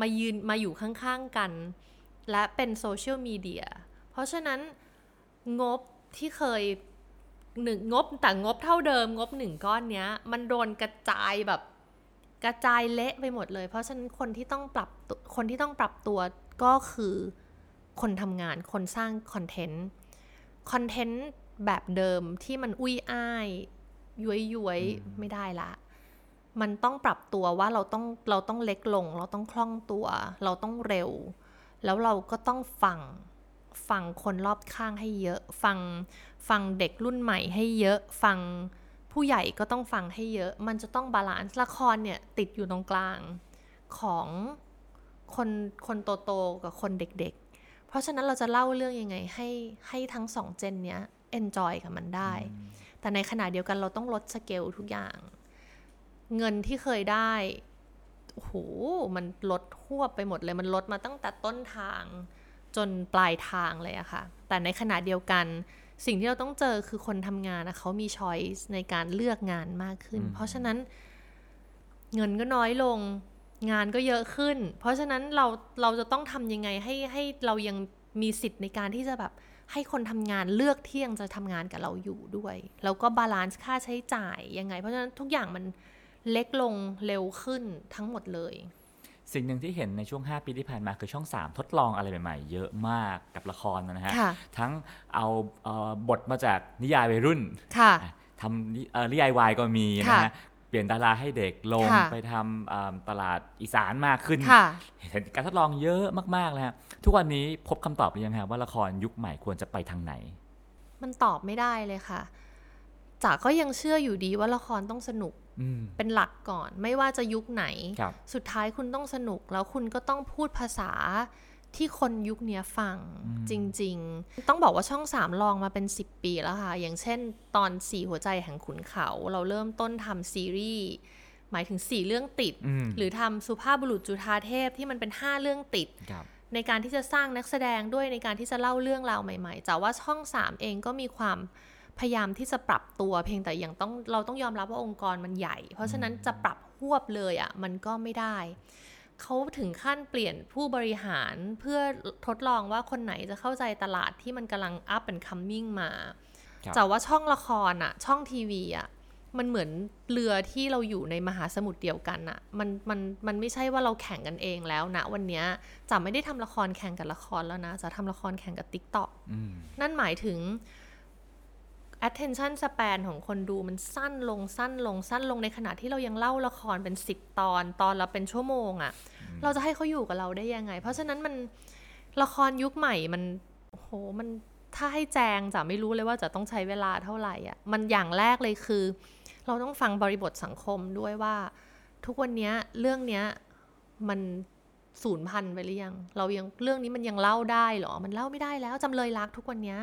[SPEAKER 1] มายืนมาอยู่ข้างๆกัน และเป็นโซเชียลมีเดีย เพราะฉะนั้นงบที่เคยหนึ่งงบแต่งบเท่าเดิมงบหนึ่งก้อนเนี้ย มันโดนกระจายแบบกระจายเละไปหมดเลย เพราะฉะนั้นคนที่ต้องปรับคนที่ต้องปรับตัวก็คือคนทำงานคนสร้างคอนเทนต์คอนเทนต์ แบบเดิมที่มันอุ้ยอ้ายย้วยย้วยๆไม่ได้ละ มันต้องปรับตัวว่าเราต้องเราต้องเล็กลง เราต้องคล่องตัว เราต้องเร็ว แล้วเราก็ต้องฟังฟังคนรอบข้างให้เยอะ ฟังฟังเด็กรุ่นใหม่ให้เยอะ ฟังผู้ใหญ่ก็ต้องฟังให้เยอะ มันจะต้อง balance ละครเนี่ยติดอยู่ตรงกลางของคนคนโตๆกับคนเด็กๆ เพราะฉะนั้นเราจะเล่าเรื่องยังไงให้ให้ทั้งสอง gen เนี้ย enjoy กับมันได้ แต่ในขณะเดียวกันเราต้องลดสเกลทุกอย่าง เงินที่เคยได้โอ้โหมันลดฮวบไปหมดเลย มันลดมาตั้งแต่ต้นทางจนปลายทางเลยอะค่ะ แต่ในขณะเดียวกันสิ่งที่เราต้องเจอคือคนทำงานนะเขามี choice ในการเลือกงานมากขึ้น เพราะฉะนั้นเงินก็น้อยลงงานก็เยอะขึ้น เพราะฉะนั้นเราเราจะต้องทำยังไงให้ให้เรายังมีสิทธิ์ในการที่จะแบบ ให้คนทำงานเลือกที่ยังจะทำงานกับเราอยู่ด้วย แล้วก็ balance ค่าใช้จ่ายยังไง เพราะฉะนั้นทุกอย่างมันเล็กลงเร็วขึ้นทั้งหมดเลย
[SPEAKER 3] สิ่งหนึ่งที่เห็นในช่วง 5 ปีที่ผ่านมาคือช่อง 3 ทดลองอะไรใหม่ๆ เยอะมากกับละครนะฮะ
[SPEAKER 1] ค่ะ
[SPEAKER 3] ทั้งเอาเอ่อบทมาจากนิยายวัยรุ่น
[SPEAKER 1] ค่ะ
[SPEAKER 3] อะทำนิเอ่อนิยายวายก็มีนะ
[SPEAKER 1] ค่ะ
[SPEAKER 3] ฮะ เปลี่ยนดาราให้เด็กลง
[SPEAKER 1] ค่ะ
[SPEAKER 3] ไปทำเอิ่มตลาดอีสานมากขึ้น
[SPEAKER 1] ค่ะ
[SPEAKER 3] เห็นการทดลองเยอะมากๆเลยฮะทุกวันนี้พบคำตอบหรือยังฮะว่าละครยุคใหม่ควรจะไปทางไหน
[SPEAKER 1] มันตอบไม่ได้เลยค่ะจ๋าก็ยังเชื่ออยู่ดีว่าละครต้องสนุก
[SPEAKER 3] อืม
[SPEAKER 1] เป็นหลักก่อน ไม่ว่าจะยุคไหน
[SPEAKER 3] ครับ
[SPEAKER 1] สุดท้ายคุณต้องสนุกแล้วคุณก็ต้องพูดภาษา ที่คนยุคเนี้ยฟังจริง ๆ ต้องบอกว่าช่องสามลองมาเป็น 10 ปีแล้วค่ะ อย่างเช่นตอนสี่หัวใจแห่งขุนเขา เราเริ่มต้นทำซีรีส์หมายถึง4เรื่องติด
[SPEAKER 3] อืม
[SPEAKER 1] หรือทำสุภาพบุรุษจุฑาเทพที่มันเป็น5เรื่องติด
[SPEAKER 3] ครับ
[SPEAKER 1] ในการที่จะสร้างนักแสดงด้วยในการที่จะเล่าเรื่องราวใหม่ๆแต่ว่าช่อง3เองก็มีความพยายามที่จะปรับตัวเพียงแต่ยังต้องเราต้องยอมรับว่าองค์กรมันใหญ่ เพราะฉะนั้นจะปรับหวบเลยอะ่ะมันก็ไม่ได้ เขาถึงขั้นเปลี่ยนผู้บริหารเพื่อทดลองว่าคนไหนจะเข้าใจตลาดที่มันกำลัง up and coming มา
[SPEAKER 3] ครับ
[SPEAKER 1] แต่ว่าช่องละครอะช่องทีวีอะมันเหมือนเรือที่เราอยู่ในมหาสมุทรเดียวกันอะมันมันมันไม่ใช่ว่าเราแข่งกันเองแล้วนะ วันเนี้ยจะไม่ได้ทำละครแข่งกับละครแล้วนะ จะทำละครแข่งกับ TikTok
[SPEAKER 3] อืม
[SPEAKER 1] นั่นหมายถึง attention span ของคนดูมันสั้นลงสั้นลงสั้นลงในขณะที่เรายังเล่าละครเป็นสิบตอนตอนละเป็นชั่วโมงอะ่ะ เราจะให้เขาอยู่กับเราได้ยังไง เพราะฉะนั้นมันละครยุคใหม่มันโอ้โหมันถ้าให้แจงจะไม่รู้เลยว่าจะต้องใช้เวลาเท่าไหร่อะ่ะมันอย่างแรกเลยคือ เราต้องฟังบริบทสังคมด้วยว่า ทุกวันเนี้ยเรื่องเนี้ยมันสูญพันธุ์ไปหรือยัง เรายังเรื่องนี้มันยังเล่าได้เหรอ มันเล่าไม่ได้แล้วจำเลยรักทุกวันเนี้ย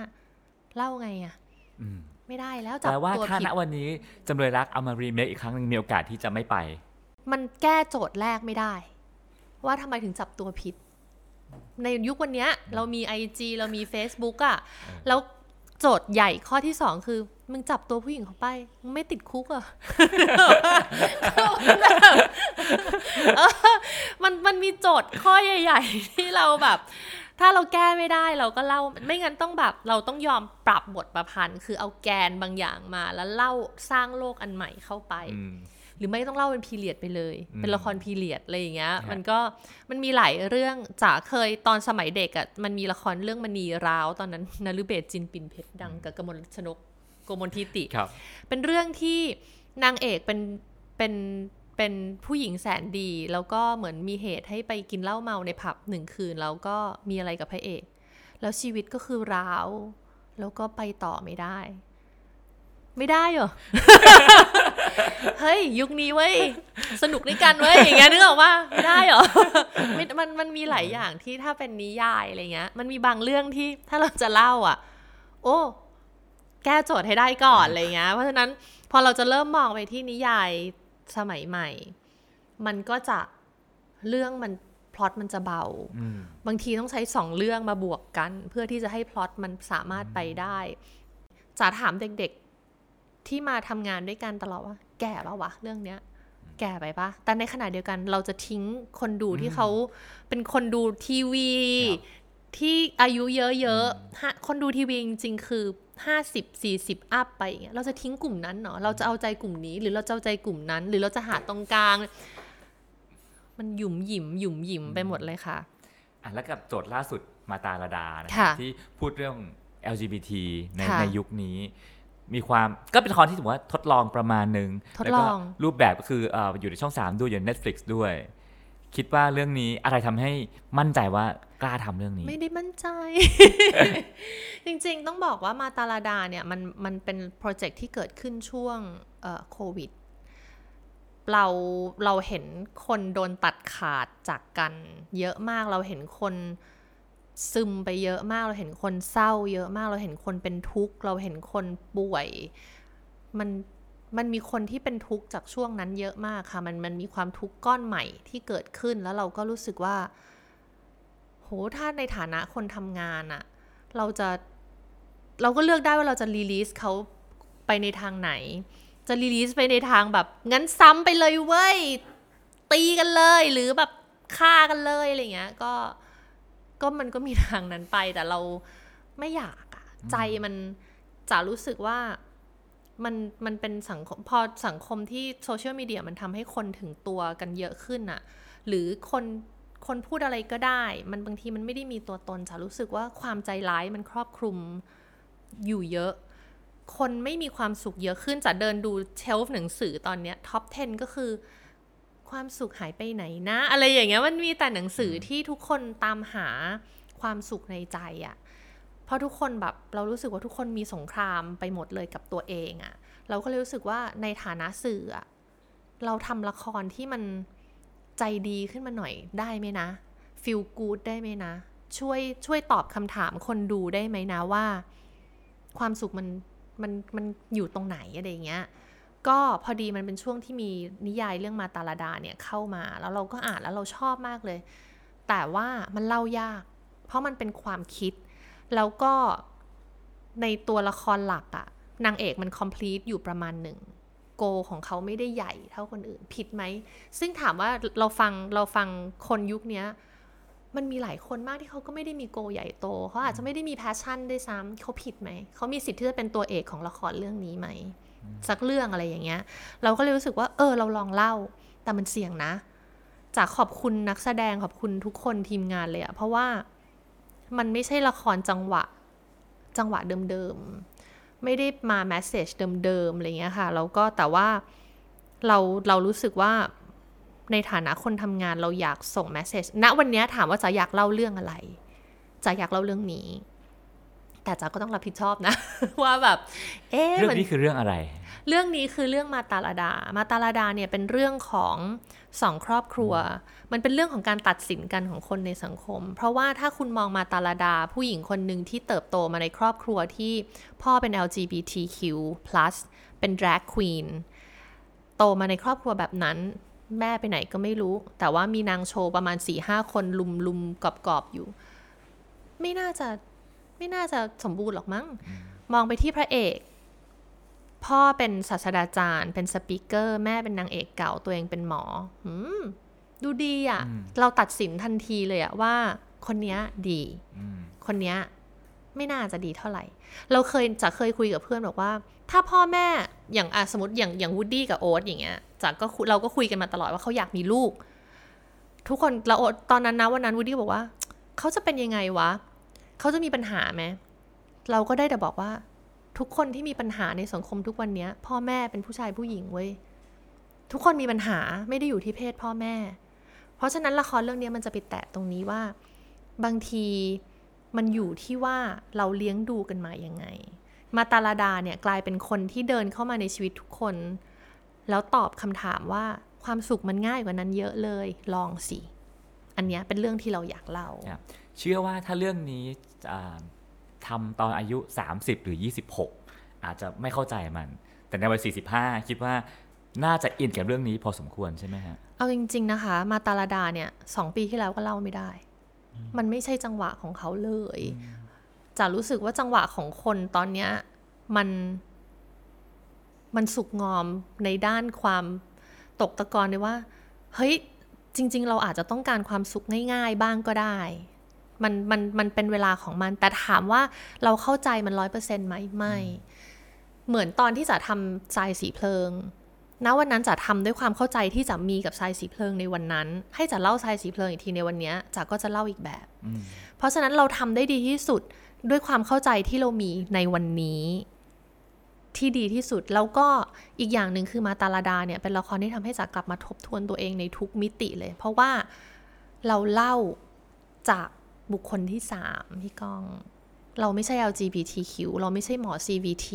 [SPEAKER 1] เล่าไงอะ
[SPEAKER 3] อืม
[SPEAKER 1] ไม่ได้แล้วจับ
[SPEAKER 3] แปลว่า
[SPEAKER 1] ตัว
[SPEAKER 3] ถ้า
[SPEAKER 1] ผิ
[SPEAKER 3] ณ
[SPEAKER 1] ด
[SPEAKER 3] วันนี้จำเลยรักเอามารีเมคอีกครั้งหนึงมีโอกาสที่จะไม่ไป
[SPEAKER 1] มันแก้โจทย์แรกไม่ได้ ว่าทำไมถึงจับตัวผิด ในยุควันเนี้ย เรามี IG เรามี Facebook อะแล้วโจทย์ใหญ่ข้อที่สองคือ มึงจับตัวผู้หญิงเขาไปมึงไม่ติดคุกเหรอะเออมันมันมีโจทย์ข้อใหญ่ ๆ ที่เราแบบ ถ้าเราแก้ไม่ได้เราก็เล่าไม่งั้นต้องแบบเราต้องยอมปรับบทประพันธ์ คือเอาแกนบางอย่างมา แล้วเล่าสร้างโลกอันใหม่เข้าไป
[SPEAKER 3] อืม
[SPEAKER 1] หรือไม่ต้องเล่าเป็นพีเรียดไปเลย
[SPEAKER 3] อืม
[SPEAKER 1] เป็นละครพีเรียดอะไรอย่างเงี้ย
[SPEAKER 3] ฮะ
[SPEAKER 1] มันก็มันมีหลายเรื่องจ๋าเคยตอนสมัยเด็กอะ่ะมันมีละครเรื่องมณีร้าวตอนนั้นนฤเบศจินปินเพชรดังกับกมลชนกโกมลทิติ
[SPEAKER 3] ครับ
[SPEAKER 1] เป็นเรื่องที่นางเอกเป็นเป็น เป็นผู้หญิงแสนดี แล้วก็เหมือนมีเหตุให้ไปกินเหล้าเมาในผับหนึ่งคืน แล้วก็มีอะไรกับพระเอก แล้วชีวิตก็คือร้าว แล้วก็ไปต่อไม่ได้ ไม่ได้เหรอ เฮ้ย ยุคนี้เว้ย สนุกด้วยกันเว้ย อย่างเงี้ยนึกออกว่าไม่ได้เหรอไม่มันมันมีหลายอย่างที่ถ้าเป็นนิยายอะไรเงี้ย มันมีบางเรื่องที่ถ้าเราจะเล่าอะ โอ้แก้โจทย์ให้ได้ก่อนอะไรเงี้ย เพราะฉะนั้นพอเราจะเริ่มมองไปที่นิยาย สมัยใหม่ มันก็จะเรื่องมันพล็อตมันจะเบา
[SPEAKER 3] อืม
[SPEAKER 1] บางทีต้องใช้สองเรื่องมาบวกกัน เพื่อที่จะให้พล็อตมันสามารถไปได้จ๋าถามเด็กๆที่มาทำงานด้วยกันตลอดว่า แก่ปะวะเรื่องเนี้ย แก่ไปปะแต่ในขณะเดียวกันเราจะทิ้งคนดูที่เขาเป็นคนดูทีวี
[SPEAKER 3] ครับ
[SPEAKER 1] ที่อายุเยอะๆฮะคนดูทีวีจริงๆคือ ห้าสิบสี่สิบอัพไปอย่างเงี้ยเราจะทิ้งกลุ่มนั้นเนาะเราจะเอาใจกลุ่มนี้ หรือเราจะเอาใจกลุ่มนั้น หรือเราจะหาตรงกลาง มันหยุมหยิมหยุมหยิมไปหมดเลยค่ะ
[SPEAKER 3] อะแล้วกับโจทย์ล่าสุดมาตาลาดานะ
[SPEAKER 1] ค่ะ
[SPEAKER 3] ที่พูดเรื่อง LGBT ใน
[SPEAKER 1] ค่ะ
[SPEAKER 3] ในยุคนี้ มีความก็เป็นละครที่ถือว่าทดลองประมาณหนึ่ง
[SPEAKER 1] ทด
[SPEAKER 3] แล้วก็
[SPEAKER 1] ลอง
[SPEAKER 3] รูปแบบก็คือเอ่ออยู่ในช่อง 3 ด้วยอยู่ใน Netflix ด้วย คิดว่าเรื่องนี้อะไรทำให้มั่นใจว่ากล้าทำเรื่องนี้
[SPEAKER 1] ไม่ได้มั่นใจ จริงๆต้องบอกว่ามาตาลาดาเนี่ยมันมันเป็นโปรเจกต์ที่เกิดขึ้นช่วงเอ่อโควิดเราเราเห็นคนโดนตัดขาดจากกันเยอะมากเราเห็นคนซึมไปเยอะมาก เราเห็นคนเศร้าเยอะมาก เราเห็นคนเป็นทุกข์ เราเห็นคนป่วย มัน มันมีคนที่เป็นทุกข์จากช่วงนั้นเยอะมากค่ะ มันมันมีความทุกข์ก้อนใหม่ที่เกิดขึ้นแล้วเราก็รู้สึกว่า โหถ้าในฐานะคนทำงานอะเราจะเราก็เลือกได้ว่าเราจะรีลีสเขาไปในทางไหน จะรีลีสไปในทางแบบ งั้นซ้ำไปเลยเว้ย ตีกันเลย หรือแบบฆ่ากันเลยอะไรเงี้ย ก็ก็มันก็มีทางนั้นไปแต่เราไม่อยากอะใจมันจะรู้สึกว่า มันมันเป็นสังคมพอสังคมที่โซเชียลมีเดียมันทำให้คนถึงตัวกันเยอะขึ้นอะหรือคนคนพูดอะไรก็ได้ มันบางทีมันไม่ได้มีตัวตนจะรู้สึกว่าความใจร้ายมันครอบคลุมอยู่เยอะ คนไม่มีความสุขเยอะขึ้นจะเดินดูเชลฟ์หนังสือตอนเนี้ยท็อป 10 ก็คือความสุขหายไปไหนนะ อะไรอย่างเงี้ยมันมีแต่หนังสือที่ทุกคนตามหาความสุขในใจอะ เพราะทุกคนแบบเรารู้สึกว่าทุกคนมีสงครามไปหมดเลยกับตัวเองอะเราก็เลยรู้สึกว่าในฐานะสื่อเราทำละครที่มันใจดีขึ้นมาหน่อยได้ไหมนะฟีลกูดได้ไหมนะ ช่วยช่วยตอบคำถามคนดูได้ไหมนะว่า ความสุขมันมันมันอยู่ตรงไหนอะไรอย่างเงี้ยก็พอดีมันเป็นช่วงที่มีนิยายเรื่องมาตาลาดาเนี่ยเข้ามา แล้วเราก็อ่านแล้วเราชอบมากเลย แต่ว่ามันเล่ายาก เพราะมันเป็นความคิด แล้วก็ในตัวละครหลักอะนางเอกมัน complete อยู่ประมาณหนึ่งโกของเขาไม่ได้ใหญ่เท่าคนอื่นผิดไหม ซึ่งถามว่าเราฟังเราฟังคนยุคนี้มันมีหลายคนมากที่เขาก็ไม่ได้มีโกใหญ่โต เขาอาจจะไม่ได้มีแพชชั่นด้วยซ้ำเขาผิดไหม เขามีสิทธิ์ที่จะเป็นตัวเอกของละครเรื่องนี้ไหม สักเรื่องอะไรอย่างเงี้ย เราก็เลยรู้สึกว่า เออ เราลองเล่า แต่มันเสี่ยงนะ จากขอบคุณนักแสดงขอบคุณทุกคนทีมงานเลยอะเพราะว่า มันไม่ใช่ละครจังหวะจังหวะเดิมๆ ไม่ได้มาแมสเซจเดิมๆอะไรเงี้ยค่ะแล้วก็แต่ว่าเราเรารู้สึกว่าในฐานะคนทำงานเราอยากส่งแมสเซจณวันนี้ถามว่าจะอยากเล่าเรื่องอะไร จะอยากเล่าเรื่องนี้ แต่จ๋าก็ต้องรับผิดชอบนะ ว่าแบบ เอ๊ะ
[SPEAKER 3] เรื่อง
[SPEAKER 1] นี้
[SPEAKER 3] คือเรื่องอะไร
[SPEAKER 1] เรื่องนี้คือเรื่องมาตาลาดา มาตาลาดาเนี่ยเป็นเรื่องของสองครอบครัว มันเป็นเรื่องของการตัดสินกันของคนในสังคม เพราะว่าถ้าคุณมองมาตาลาดา ผู้หญิงคนหนึ่งที่เติบโตมาในครอบครัวที่พ่อเป็น LGBTQ+ เป็น drag queen โตมาในครอบครัวแบบนั้น แม่ไปไหนก็ไม่รู้ แต่ว่ามีนางโชว์ประมาณ4ี่ห้าคนลุมลุมกอบกอบๆอยู่ ไม่น่าจะไม่น่าจะสมบูรณ์หรอกมั้ง มองไปที่พระเอก พ่อเป็นศาสตราจารย์ เป็นสปีกเกอร์ แม่เป็นนางเอกเก่าตัวเองเป็นหมอหืมดูดีอะ่ะ เราตัดสินทันทีเลยอะว่าคนเนี้ยดี คนเนี้ยไม่น่าจะดีเท่าไหร่ เราเคยจะเคยคุยกับเพื่อนบอกว่า ถ้าพ่อแม่อย่างอะสมมติอย่างอย่างวูดดี้กับโอ๊ตอย่างเงี้ยจากก็คุยเราก็คุยกันมาตลอดว่าเขาอยากมีลูก ทุกคนเราโอ๊ตตอนนั้นนะวันนั้นวูดดี้บอกว่า เขาจะเป็นยังไงวะ เขาจะมีปัญหาไหมเราก็ได้แต่บอกว่า ทุกคนที่มีปัญหาในสังคมทุกวันนี้พ่อแม่เป็นผู้ชายผู้หญิงเว้ยทุกคนมีปัญหาไม่ได้อยู่ที่เพศพ่อแม่ เพราะฉะนั้นละครเรื่องนี้มันจะไปแตะตรงนี้ว่า บางทีมันอยู่ที่ว่าเราเลี้ยงดูกันมาอยังไง มาตาลาดาเนี่ยกลายเป็นคนที่เดินเข้ามาในชีวิตทุกคน แล้วตอบคำถามว่าความสุขมันง่ายกว่านั้นเยอะเลยลองสิ อันนี้เป็นเรื่องที่เราอยากเล่า
[SPEAKER 3] เชื่อว่าถ้าเรื่องนี้ อ่าทำตอนอายุ 30 หรือ 26 อาจจะไม่เข้าใจมัน แต่ในวัย 45 คิดว่าน่าจะอินกับเรื่องนี้พอสมควรใช่ไหมฮะ
[SPEAKER 1] เอาจริง ๆ นะคะ มาตาลาดาเนี่ยสองปีที่แล้วก็เล่าไม่ได้ มันไม่ใช่จังหวะของเขาเลยจะรู้สึกว่าจังหวะของคนตอนเนี้ยมันมันสุกงอมในด้านความตกตะกอนเลยว่า เฮ้ย จริง ๆ เราอาจจะต้องการความสุขง่าย ๆ บ้างก็ได้ มันมันมันเป็นเวลาของมัน แต่ถามว่าเราเข้าใจมันร้อยเปอร์เซ็นต์ไหมไม่ เหมือนตอนที่จะทำทรายสีเพลิงณวันนั้นจะทำด้วยความเข้าใจที่จะมีกับทรายสีเพลิงในวันนั้น ให้จะเล่าทรายสีเพลิงอีกทีในวันเนี้ยจะก็จะเล่าอีกแบบ เพราะฉะนั้นเราทำได้ดีที่สุดด้วยความเข้าใจที่เรามีในวันนี้ ที่ดีที่สุดแล้วก็อีกอย่างหนึ่งคือมาตาลาดาเนี่ยเป็นละครที่ทำให้จ๋ากลับมาทบทวนตัวเองในทุกมิติเลย เพราะว่าเราเล่าจาก บุคคลที่สามพี่ก้อง เราไม่ใช่ LGBTQ เราไม่ใช่หมอ CVT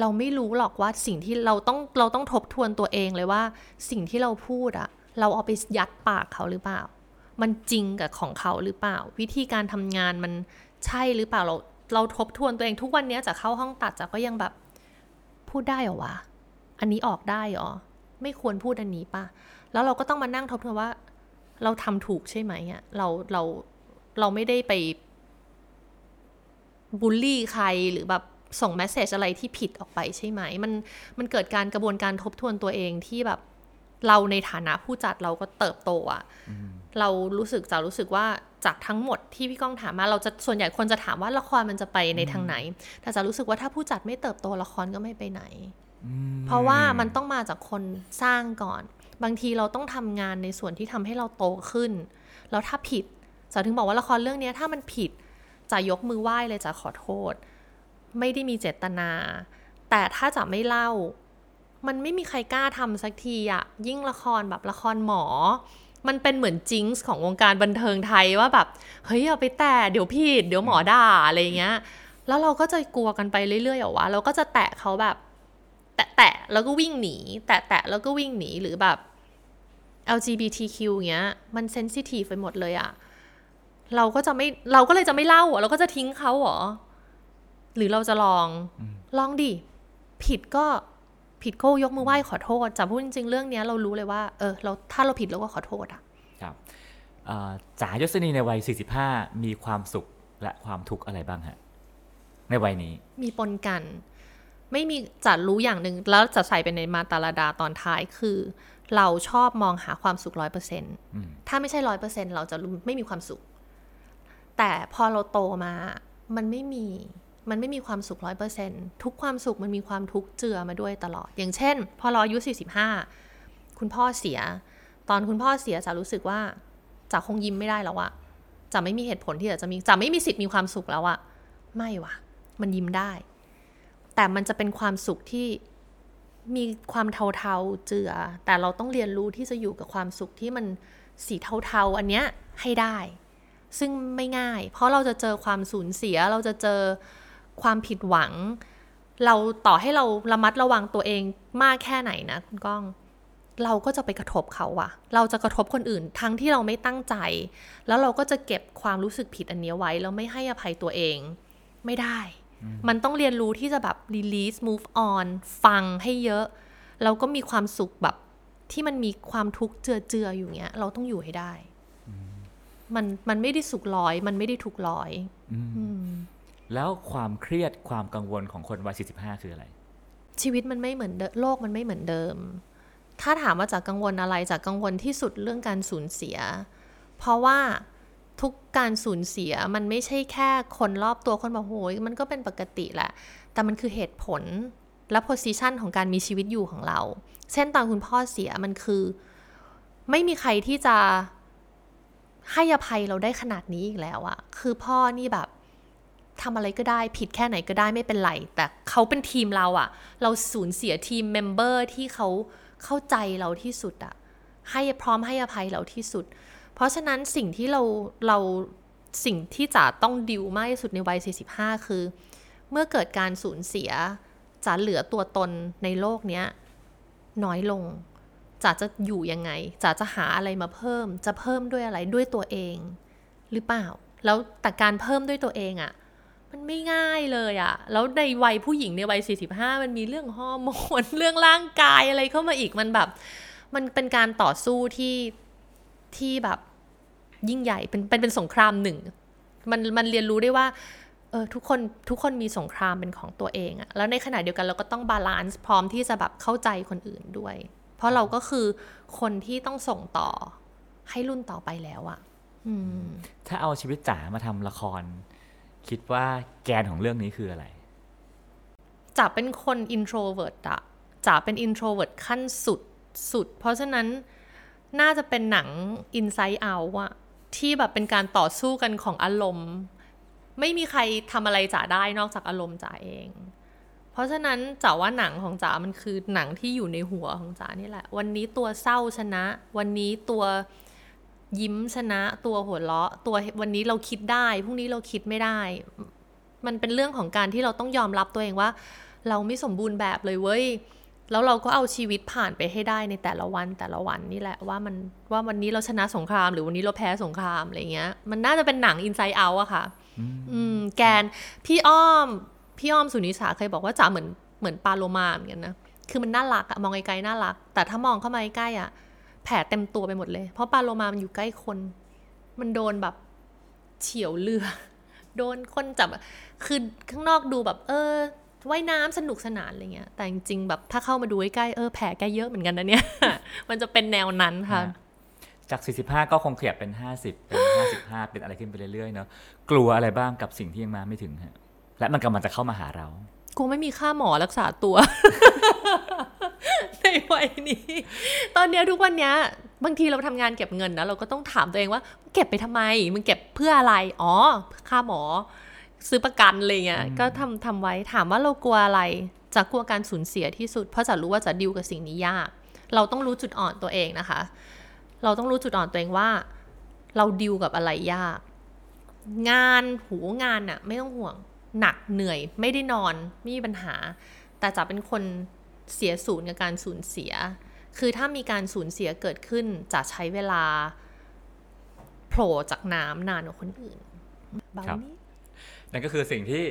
[SPEAKER 1] เราไม่รู้หรอกว่าสิ่งที่เราต้องเราต้องทบทวนตัวเองเลยว่า สิ่งที่เราพูดอะเราเอาไปยัดปากเขาหรือเปล่า มันจริงกับของเขาหรือเปล่า วิธีการทำงานมันใช่หรือเปล่าเราเราทบทวนตัวเองทุกวันนี้จะเข้าห้องตัดจะก็ยังแบบพูดได้เหรอวะ อันนี้ออกได้หรอ ไม่ควรพูดอันนี้ปะแล้วเราก็ต้องมานั่งทบทวนว่า เราทำถูกใช่ไหมอะเราเรา เราไม่ได้ไปบูลลี่ใครหรือแบบส่งแมสเซจอะไรที่ผิดออกไปใช่ไหม มันมันเกิดการกระบวนการทบทวนตัวเองที่แบบเราในฐานะผู้จัดเราก็เติบโตอะเรารู้สึกจะรู้สึกว่าจากทั้งหมดที่พี่ก้องถามมา เราจะส่วนใหญ่คนจะถามว่าละครมันจะไปในทางไหน แต่จะรู้สึกว่าถ้าผู้จัดไม่เติบโตละครก็ไม่ไปไหน เพราะว่ามันต้องมาจากคนสร้างก่อน บางทีเราต้องทำงานในส่วนที่ทำให้เราโตขึ้น แล้วถ้าผิด จะถึงบอกว่าละครเรื่องนี้ถ้ามันผิดจะยกมือไหว้เลยจะขอโทษ ไม่ได้มีเจตนา แต่ถ้าจะไม่เล่า มันไม่มีใครกล้าทำสักทีอะยิ่งละครแบบละครหมอ มันเป็นเหมือนจิงส์ของวงการบันเทิงไทยว่าแบบเฮ้ยเอาไปแต่เดี๋ยวผิดเดี๋ยวหมอด่าอะไรเงี้ยแล้วเราก็จะกลัวกันไปเรื่อยๆหรอวะเราก็จะแตะเขาแบบ แตะแตะแล้วก็วิ่งหนี แตะแตะแล้วก็วิ่งหนีหรือแบบ LGBTQ เงี้ย มันเซนซิทีฟไปหมดเลยอะ เราก็จะไม่เราก็เลยจะไม่เล่าอะเราก็จะทิ้งเขาเหรอ หรือเราจะลองลองดิผิดก็ผิดก็ยกมือไหว้ขอโทษจะพูดจริงๆเรื่องเนี้ยเรารู้เลยว่าเออเราถ้าเราผิดเราก็ขอโทษอะ
[SPEAKER 3] ครับเอ่อจ๋ายศนีในวัย 45 มีความสุขและความทุกข์อะไรบ้างฮะ ในวัยนี้
[SPEAKER 1] มีปนกัน ไม่มีจะรู้อย่างหนึ่งแล้วจะใส่ไปในมาตาลาดาตอนท้ายคือ เราชอบมองหาความสุขร้อยเปอร์เซ็นต์ถ้าไม่ใช่ร้อยเปอร์เซ็นต์เราจะรู้ไม่มีความสุข แต่พอเราโตมา มันไม่มี มันไม่มีความสุขร้อยเปอร์เซ็นทุกความสุขมันมีความทุกข์เจือมาด้วยตลอด อย่างเช่น พอเราอายุสี่สิบห้าคุณพ่อเสีย ตอนคุณพ่อเสียจะรู้สึกว่าจะคงยิ้มไม่ได้แล้วอะจะไม่มีเหตุผลที่จะมีจะไม่มีสิทธิ์มีความสุขแล้วอะไม่วะมันยิ้มได้ แต่มันจะเป็นความสุขที่มีความเทาๆเจือ แต่เราต้องเรียนรู้ที่จะอยู่กับความสุขที่มันสีเทาๆ อันเนี้ยให้ได้ ซึ่งไม่ง่าย เพราะเราจะเจอความสูญเสีย เราจะเจอความผิดหวัง เราต่อให้เราระมัดระวังตัวเองมากแค่ไหนนะคุณก้อง เราก็จะไปกระทบเขาอะเราจะกระทบคนอื่นทั้งที่เราไม่ตั้งใจ แล้วเราก็จะเก็บความรู้สึกผิดอันเนี้ยไว้แล้วไม่ให้อภัยตัวเองไม่ได้ มันต้องเรียนรู้ที่จะแบบ release move on ฟังให้เยอะ แล้วก็มีความสุขแบบที่มันมีความทุกข์เจือเจือๆอยู่เงี้ย เราต้องอยู่ให้ได้ มันมันไม่ได้สุขร้อย มันไม่ได้ทุกข์ร้อย
[SPEAKER 3] แล้วความเครียดความกังวลของคนวัย45 คืออะไร
[SPEAKER 1] ชีวิตมันไม่เหมือนเดิมโลกมันไม่เหมือนเดิม ถ้าถามว่าจากกังวลอะไรจากกังวลที่สุดเรื่องการสูญเสีย เพราะว่าทุกการสูญเสียมันไม่ใช่แค่คนรอบตัวคนบอกโหยมันก็เป็นปกติแหละ แต่มันคือเหตุผลและ position ของการมีชีวิตอยู่ของเรา เช่นตอนคุณพ่อเสียมันคือ ไม่มีใครที่จะ ให้อภัยเราได้ขนาดนี้อีกแล้วอะคือพ่อนี่แบบทำอะไรก็ได้ผิดแค่ไหนก็ได้ไม่เป็นไร แต่เขาเป็นทีมเราอะเราสูญเสียทีมเมมเบอร์ที่เขาเข้าใจเราที่สุดอะให้พร้อมให้อภัยเราที่สุด เพราะฉะนั้นสิ่งที่เราเราสิ่งที่จ๋าต้องดิวมากที่สุดในวัย 45 คือ เมื่อเกิดการสูญเสียจ๋าเหลือตัวตนในโลกเนี้ยน้อยลง จ๋าจะอยู่ยังไงจ๋าจะหาอะไรมาเพิ่ม จะเพิ่มด้วยอะไรด้วยตัวเอง หรือเปล่า แล้วแต่การเพิ่มด้วยตัวเองอะมันไม่ง่ายเลยอะ แล้วในวัยผู้หญิงในวัย 45 มันมีเรื่องฮอร์โมนเรื่องร่างกายอะไรเข้ามาอีกมันแบบ มันเป็นการต่อสู้ที่ที่แบบยิ่งใหญ่เป็นเป็นเป็นสงครามหนึ่ง มันมันเรียนรู้ได้ว่าเออทุกคนทุกคนมีสงครามเป็นของตัวเองอะแล้วในขณะเดียวกันเราก็ต้อง balance พร้อมที่จะแบบเข้าใจคนอื่นด้วย เพราะเราก็คือคนที่ต้องส่งต่อให้รุ่นต่อไปแล้วอะอืม
[SPEAKER 3] ถ้าเอาชีวิตจ๋ามาทำละคร คิดว่าแกนของเรื่องนี้คืออะไร
[SPEAKER 1] จ๋าเป็นคน introvert อะจ๋าเป็น introvert ขั้นสุดสุด เพราะฉะนั้นน่าจะเป็นหนัง inside out อะที่แบบเป็นการต่อสู้กันของอารมณ์ ไม่มีใครทำอะไรจ๋าได้นอกจากอารมณ์จ๋าเอง เพราะฉะนั้นจ๋าว่าหนังของจ๋ามันคือหนังที่อยู่ในหัวของจ๋านี่แหละ วันนี้ตัวเศร้าชนะ วันนี้ตัวยิ้มชนะ ตัวหัวเราะ ตัววันนี้เราคิดได้พรุ่งนี้เราคิดไม่ได้ มันเป็นเรื่องของการที่เราต้องยอมรับตัวเองว่า เราไม่สมบูรณ์แบบเลยเว้ยแล้วเราก็เอาชีวิตผ่านไปให้ได้ในแต่ละวันแต่ละวันนี่แหละว่ามันว่าวันนี้เราชนะสงคราม หรือวันนี้เราแพ้สงครามอะไรเงี้ย มันน่าจะเป็นหนัง Inside Out อะค่ะ อืม แกนพี่อ้อม พี่อ้อมสุนิสาเคยบอกว่าจ๋าเหมือนเหมือนปลาโลมาเหมือนกันนะ คือมันน่ารักอะมองไกลๆน่ารัก แต่ถ้ามองเข้ามาใกล้อะแผลเต็มตัวไปหมดเลย เพราะปลาโลมามันอยู่ใกล้คน มันโดนแบบเฉียวเรือ โดนคนจับ คือข้างนอกดูแบบ เออว่ายน้ำสนุกสนานอะไรเงี้ย แต่จริงๆแบบถ้าเข้ามาดูใกล้เออแผลแกเยอะเหมือนกันนะเนี่ย มันจะเป็นแนวนั้นค่ะ
[SPEAKER 3] จาก 45 ก็คงขยับเป็น 50 เป็น 55 เป็นอะไรขึ้นไปเรื่อยๆเนาะ กลัวอะไรบ้างกับสิ่งที่ยังมาไม่ถึงฮะ และมันกำลังจะเข้ามาหาเรา
[SPEAKER 1] กูไม่มีค่าหมอรักษาตัว ในวัยนี้ ตอนเนี้ยทุกวันเนี้ยบางทีเราทำงานเก็บเงินนะ เราก็ต้องถามตัวเองว่า เก็บไปทำไม มึงเก็บเพื่ออะไร อ๋อ ค่าหมอ ซื้อประกันอะไรเงี้ยก็ทำทำไว้ถามว่าเรากลัวอะไรจะกลัวการสูญเสียที่สุด เพราะจะรู้ว่าจะดิวกับสิ่งนี้ยาก เราต้องรู้จุดอ่อนตัวเองนะคะ เราต้องรู้จุดอ่อนตัวเองว่า เราดิวกับอะไรยาก งานหูงานน่ะไม่ต้องห่วง หนักเหนื่อย ไม่ได้นอนไม่มีปัญหา แต่จะเป็นคนเสียศูนย์กับการสูญเสีย คือถ้ามีการสูญเสียเกิดขึ้นจะใช้เวลาโผล่จากน้ำนานกว่าคนอื่นเบา
[SPEAKER 3] ครับ
[SPEAKER 1] นี้
[SPEAKER 3] นั่นก็คือสิ่งที่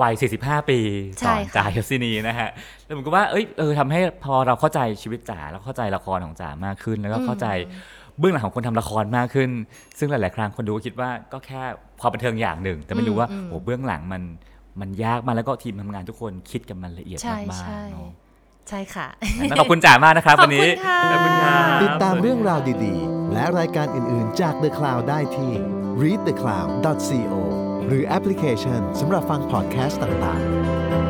[SPEAKER 3] วัย 45 ปีส
[SPEAKER 1] ใช่
[SPEAKER 3] อน
[SPEAKER 1] ค่ะ
[SPEAKER 3] จ่ายศินีนะฮะ แล้วผมก็ว่า เอ้ย เออทำให้พอเราเข้าใจชีวิตจ๋า แล้วเข้าใจละครของจ๋ามากขึ้น แล้วก็เข้าใจเบื้องหลังของคนทำละครมากขึ้น ซึ่งหลาย ๆ ครั้งคนดูก็คิดว่าก็แค่ความบันเทิงอย่างหนึ่ง แต่ไม่รู้ว่า
[SPEAKER 1] อืม
[SPEAKER 3] โอ้เบื้องหลังมัน มันยากมากแล้วก็ทีมทำงานทุกคนคิดกันมันละเอียด
[SPEAKER 1] ใช่
[SPEAKER 3] มาก
[SPEAKER 1] ใช่
[SPEAKER 3] ๆเนาะ
[SPEAKER 1] ใช่ค่ะ
[SPEAKER 3] งั้นขอบคุณจ๋ามากนะครับวันนี้
[SPEAKER 1] ขอบคุณค่ะ
[SPEAKER 3] ขอบคุณครับ
[SPEAKER 2] ติดตามเรื่องราวดีๆ และรายการอื่นๆจาก The Cloud ได้ที่ readthecloud.co หรือแอปพลิเคชันสำหรับฟังพอดแคสต์ต่างๆ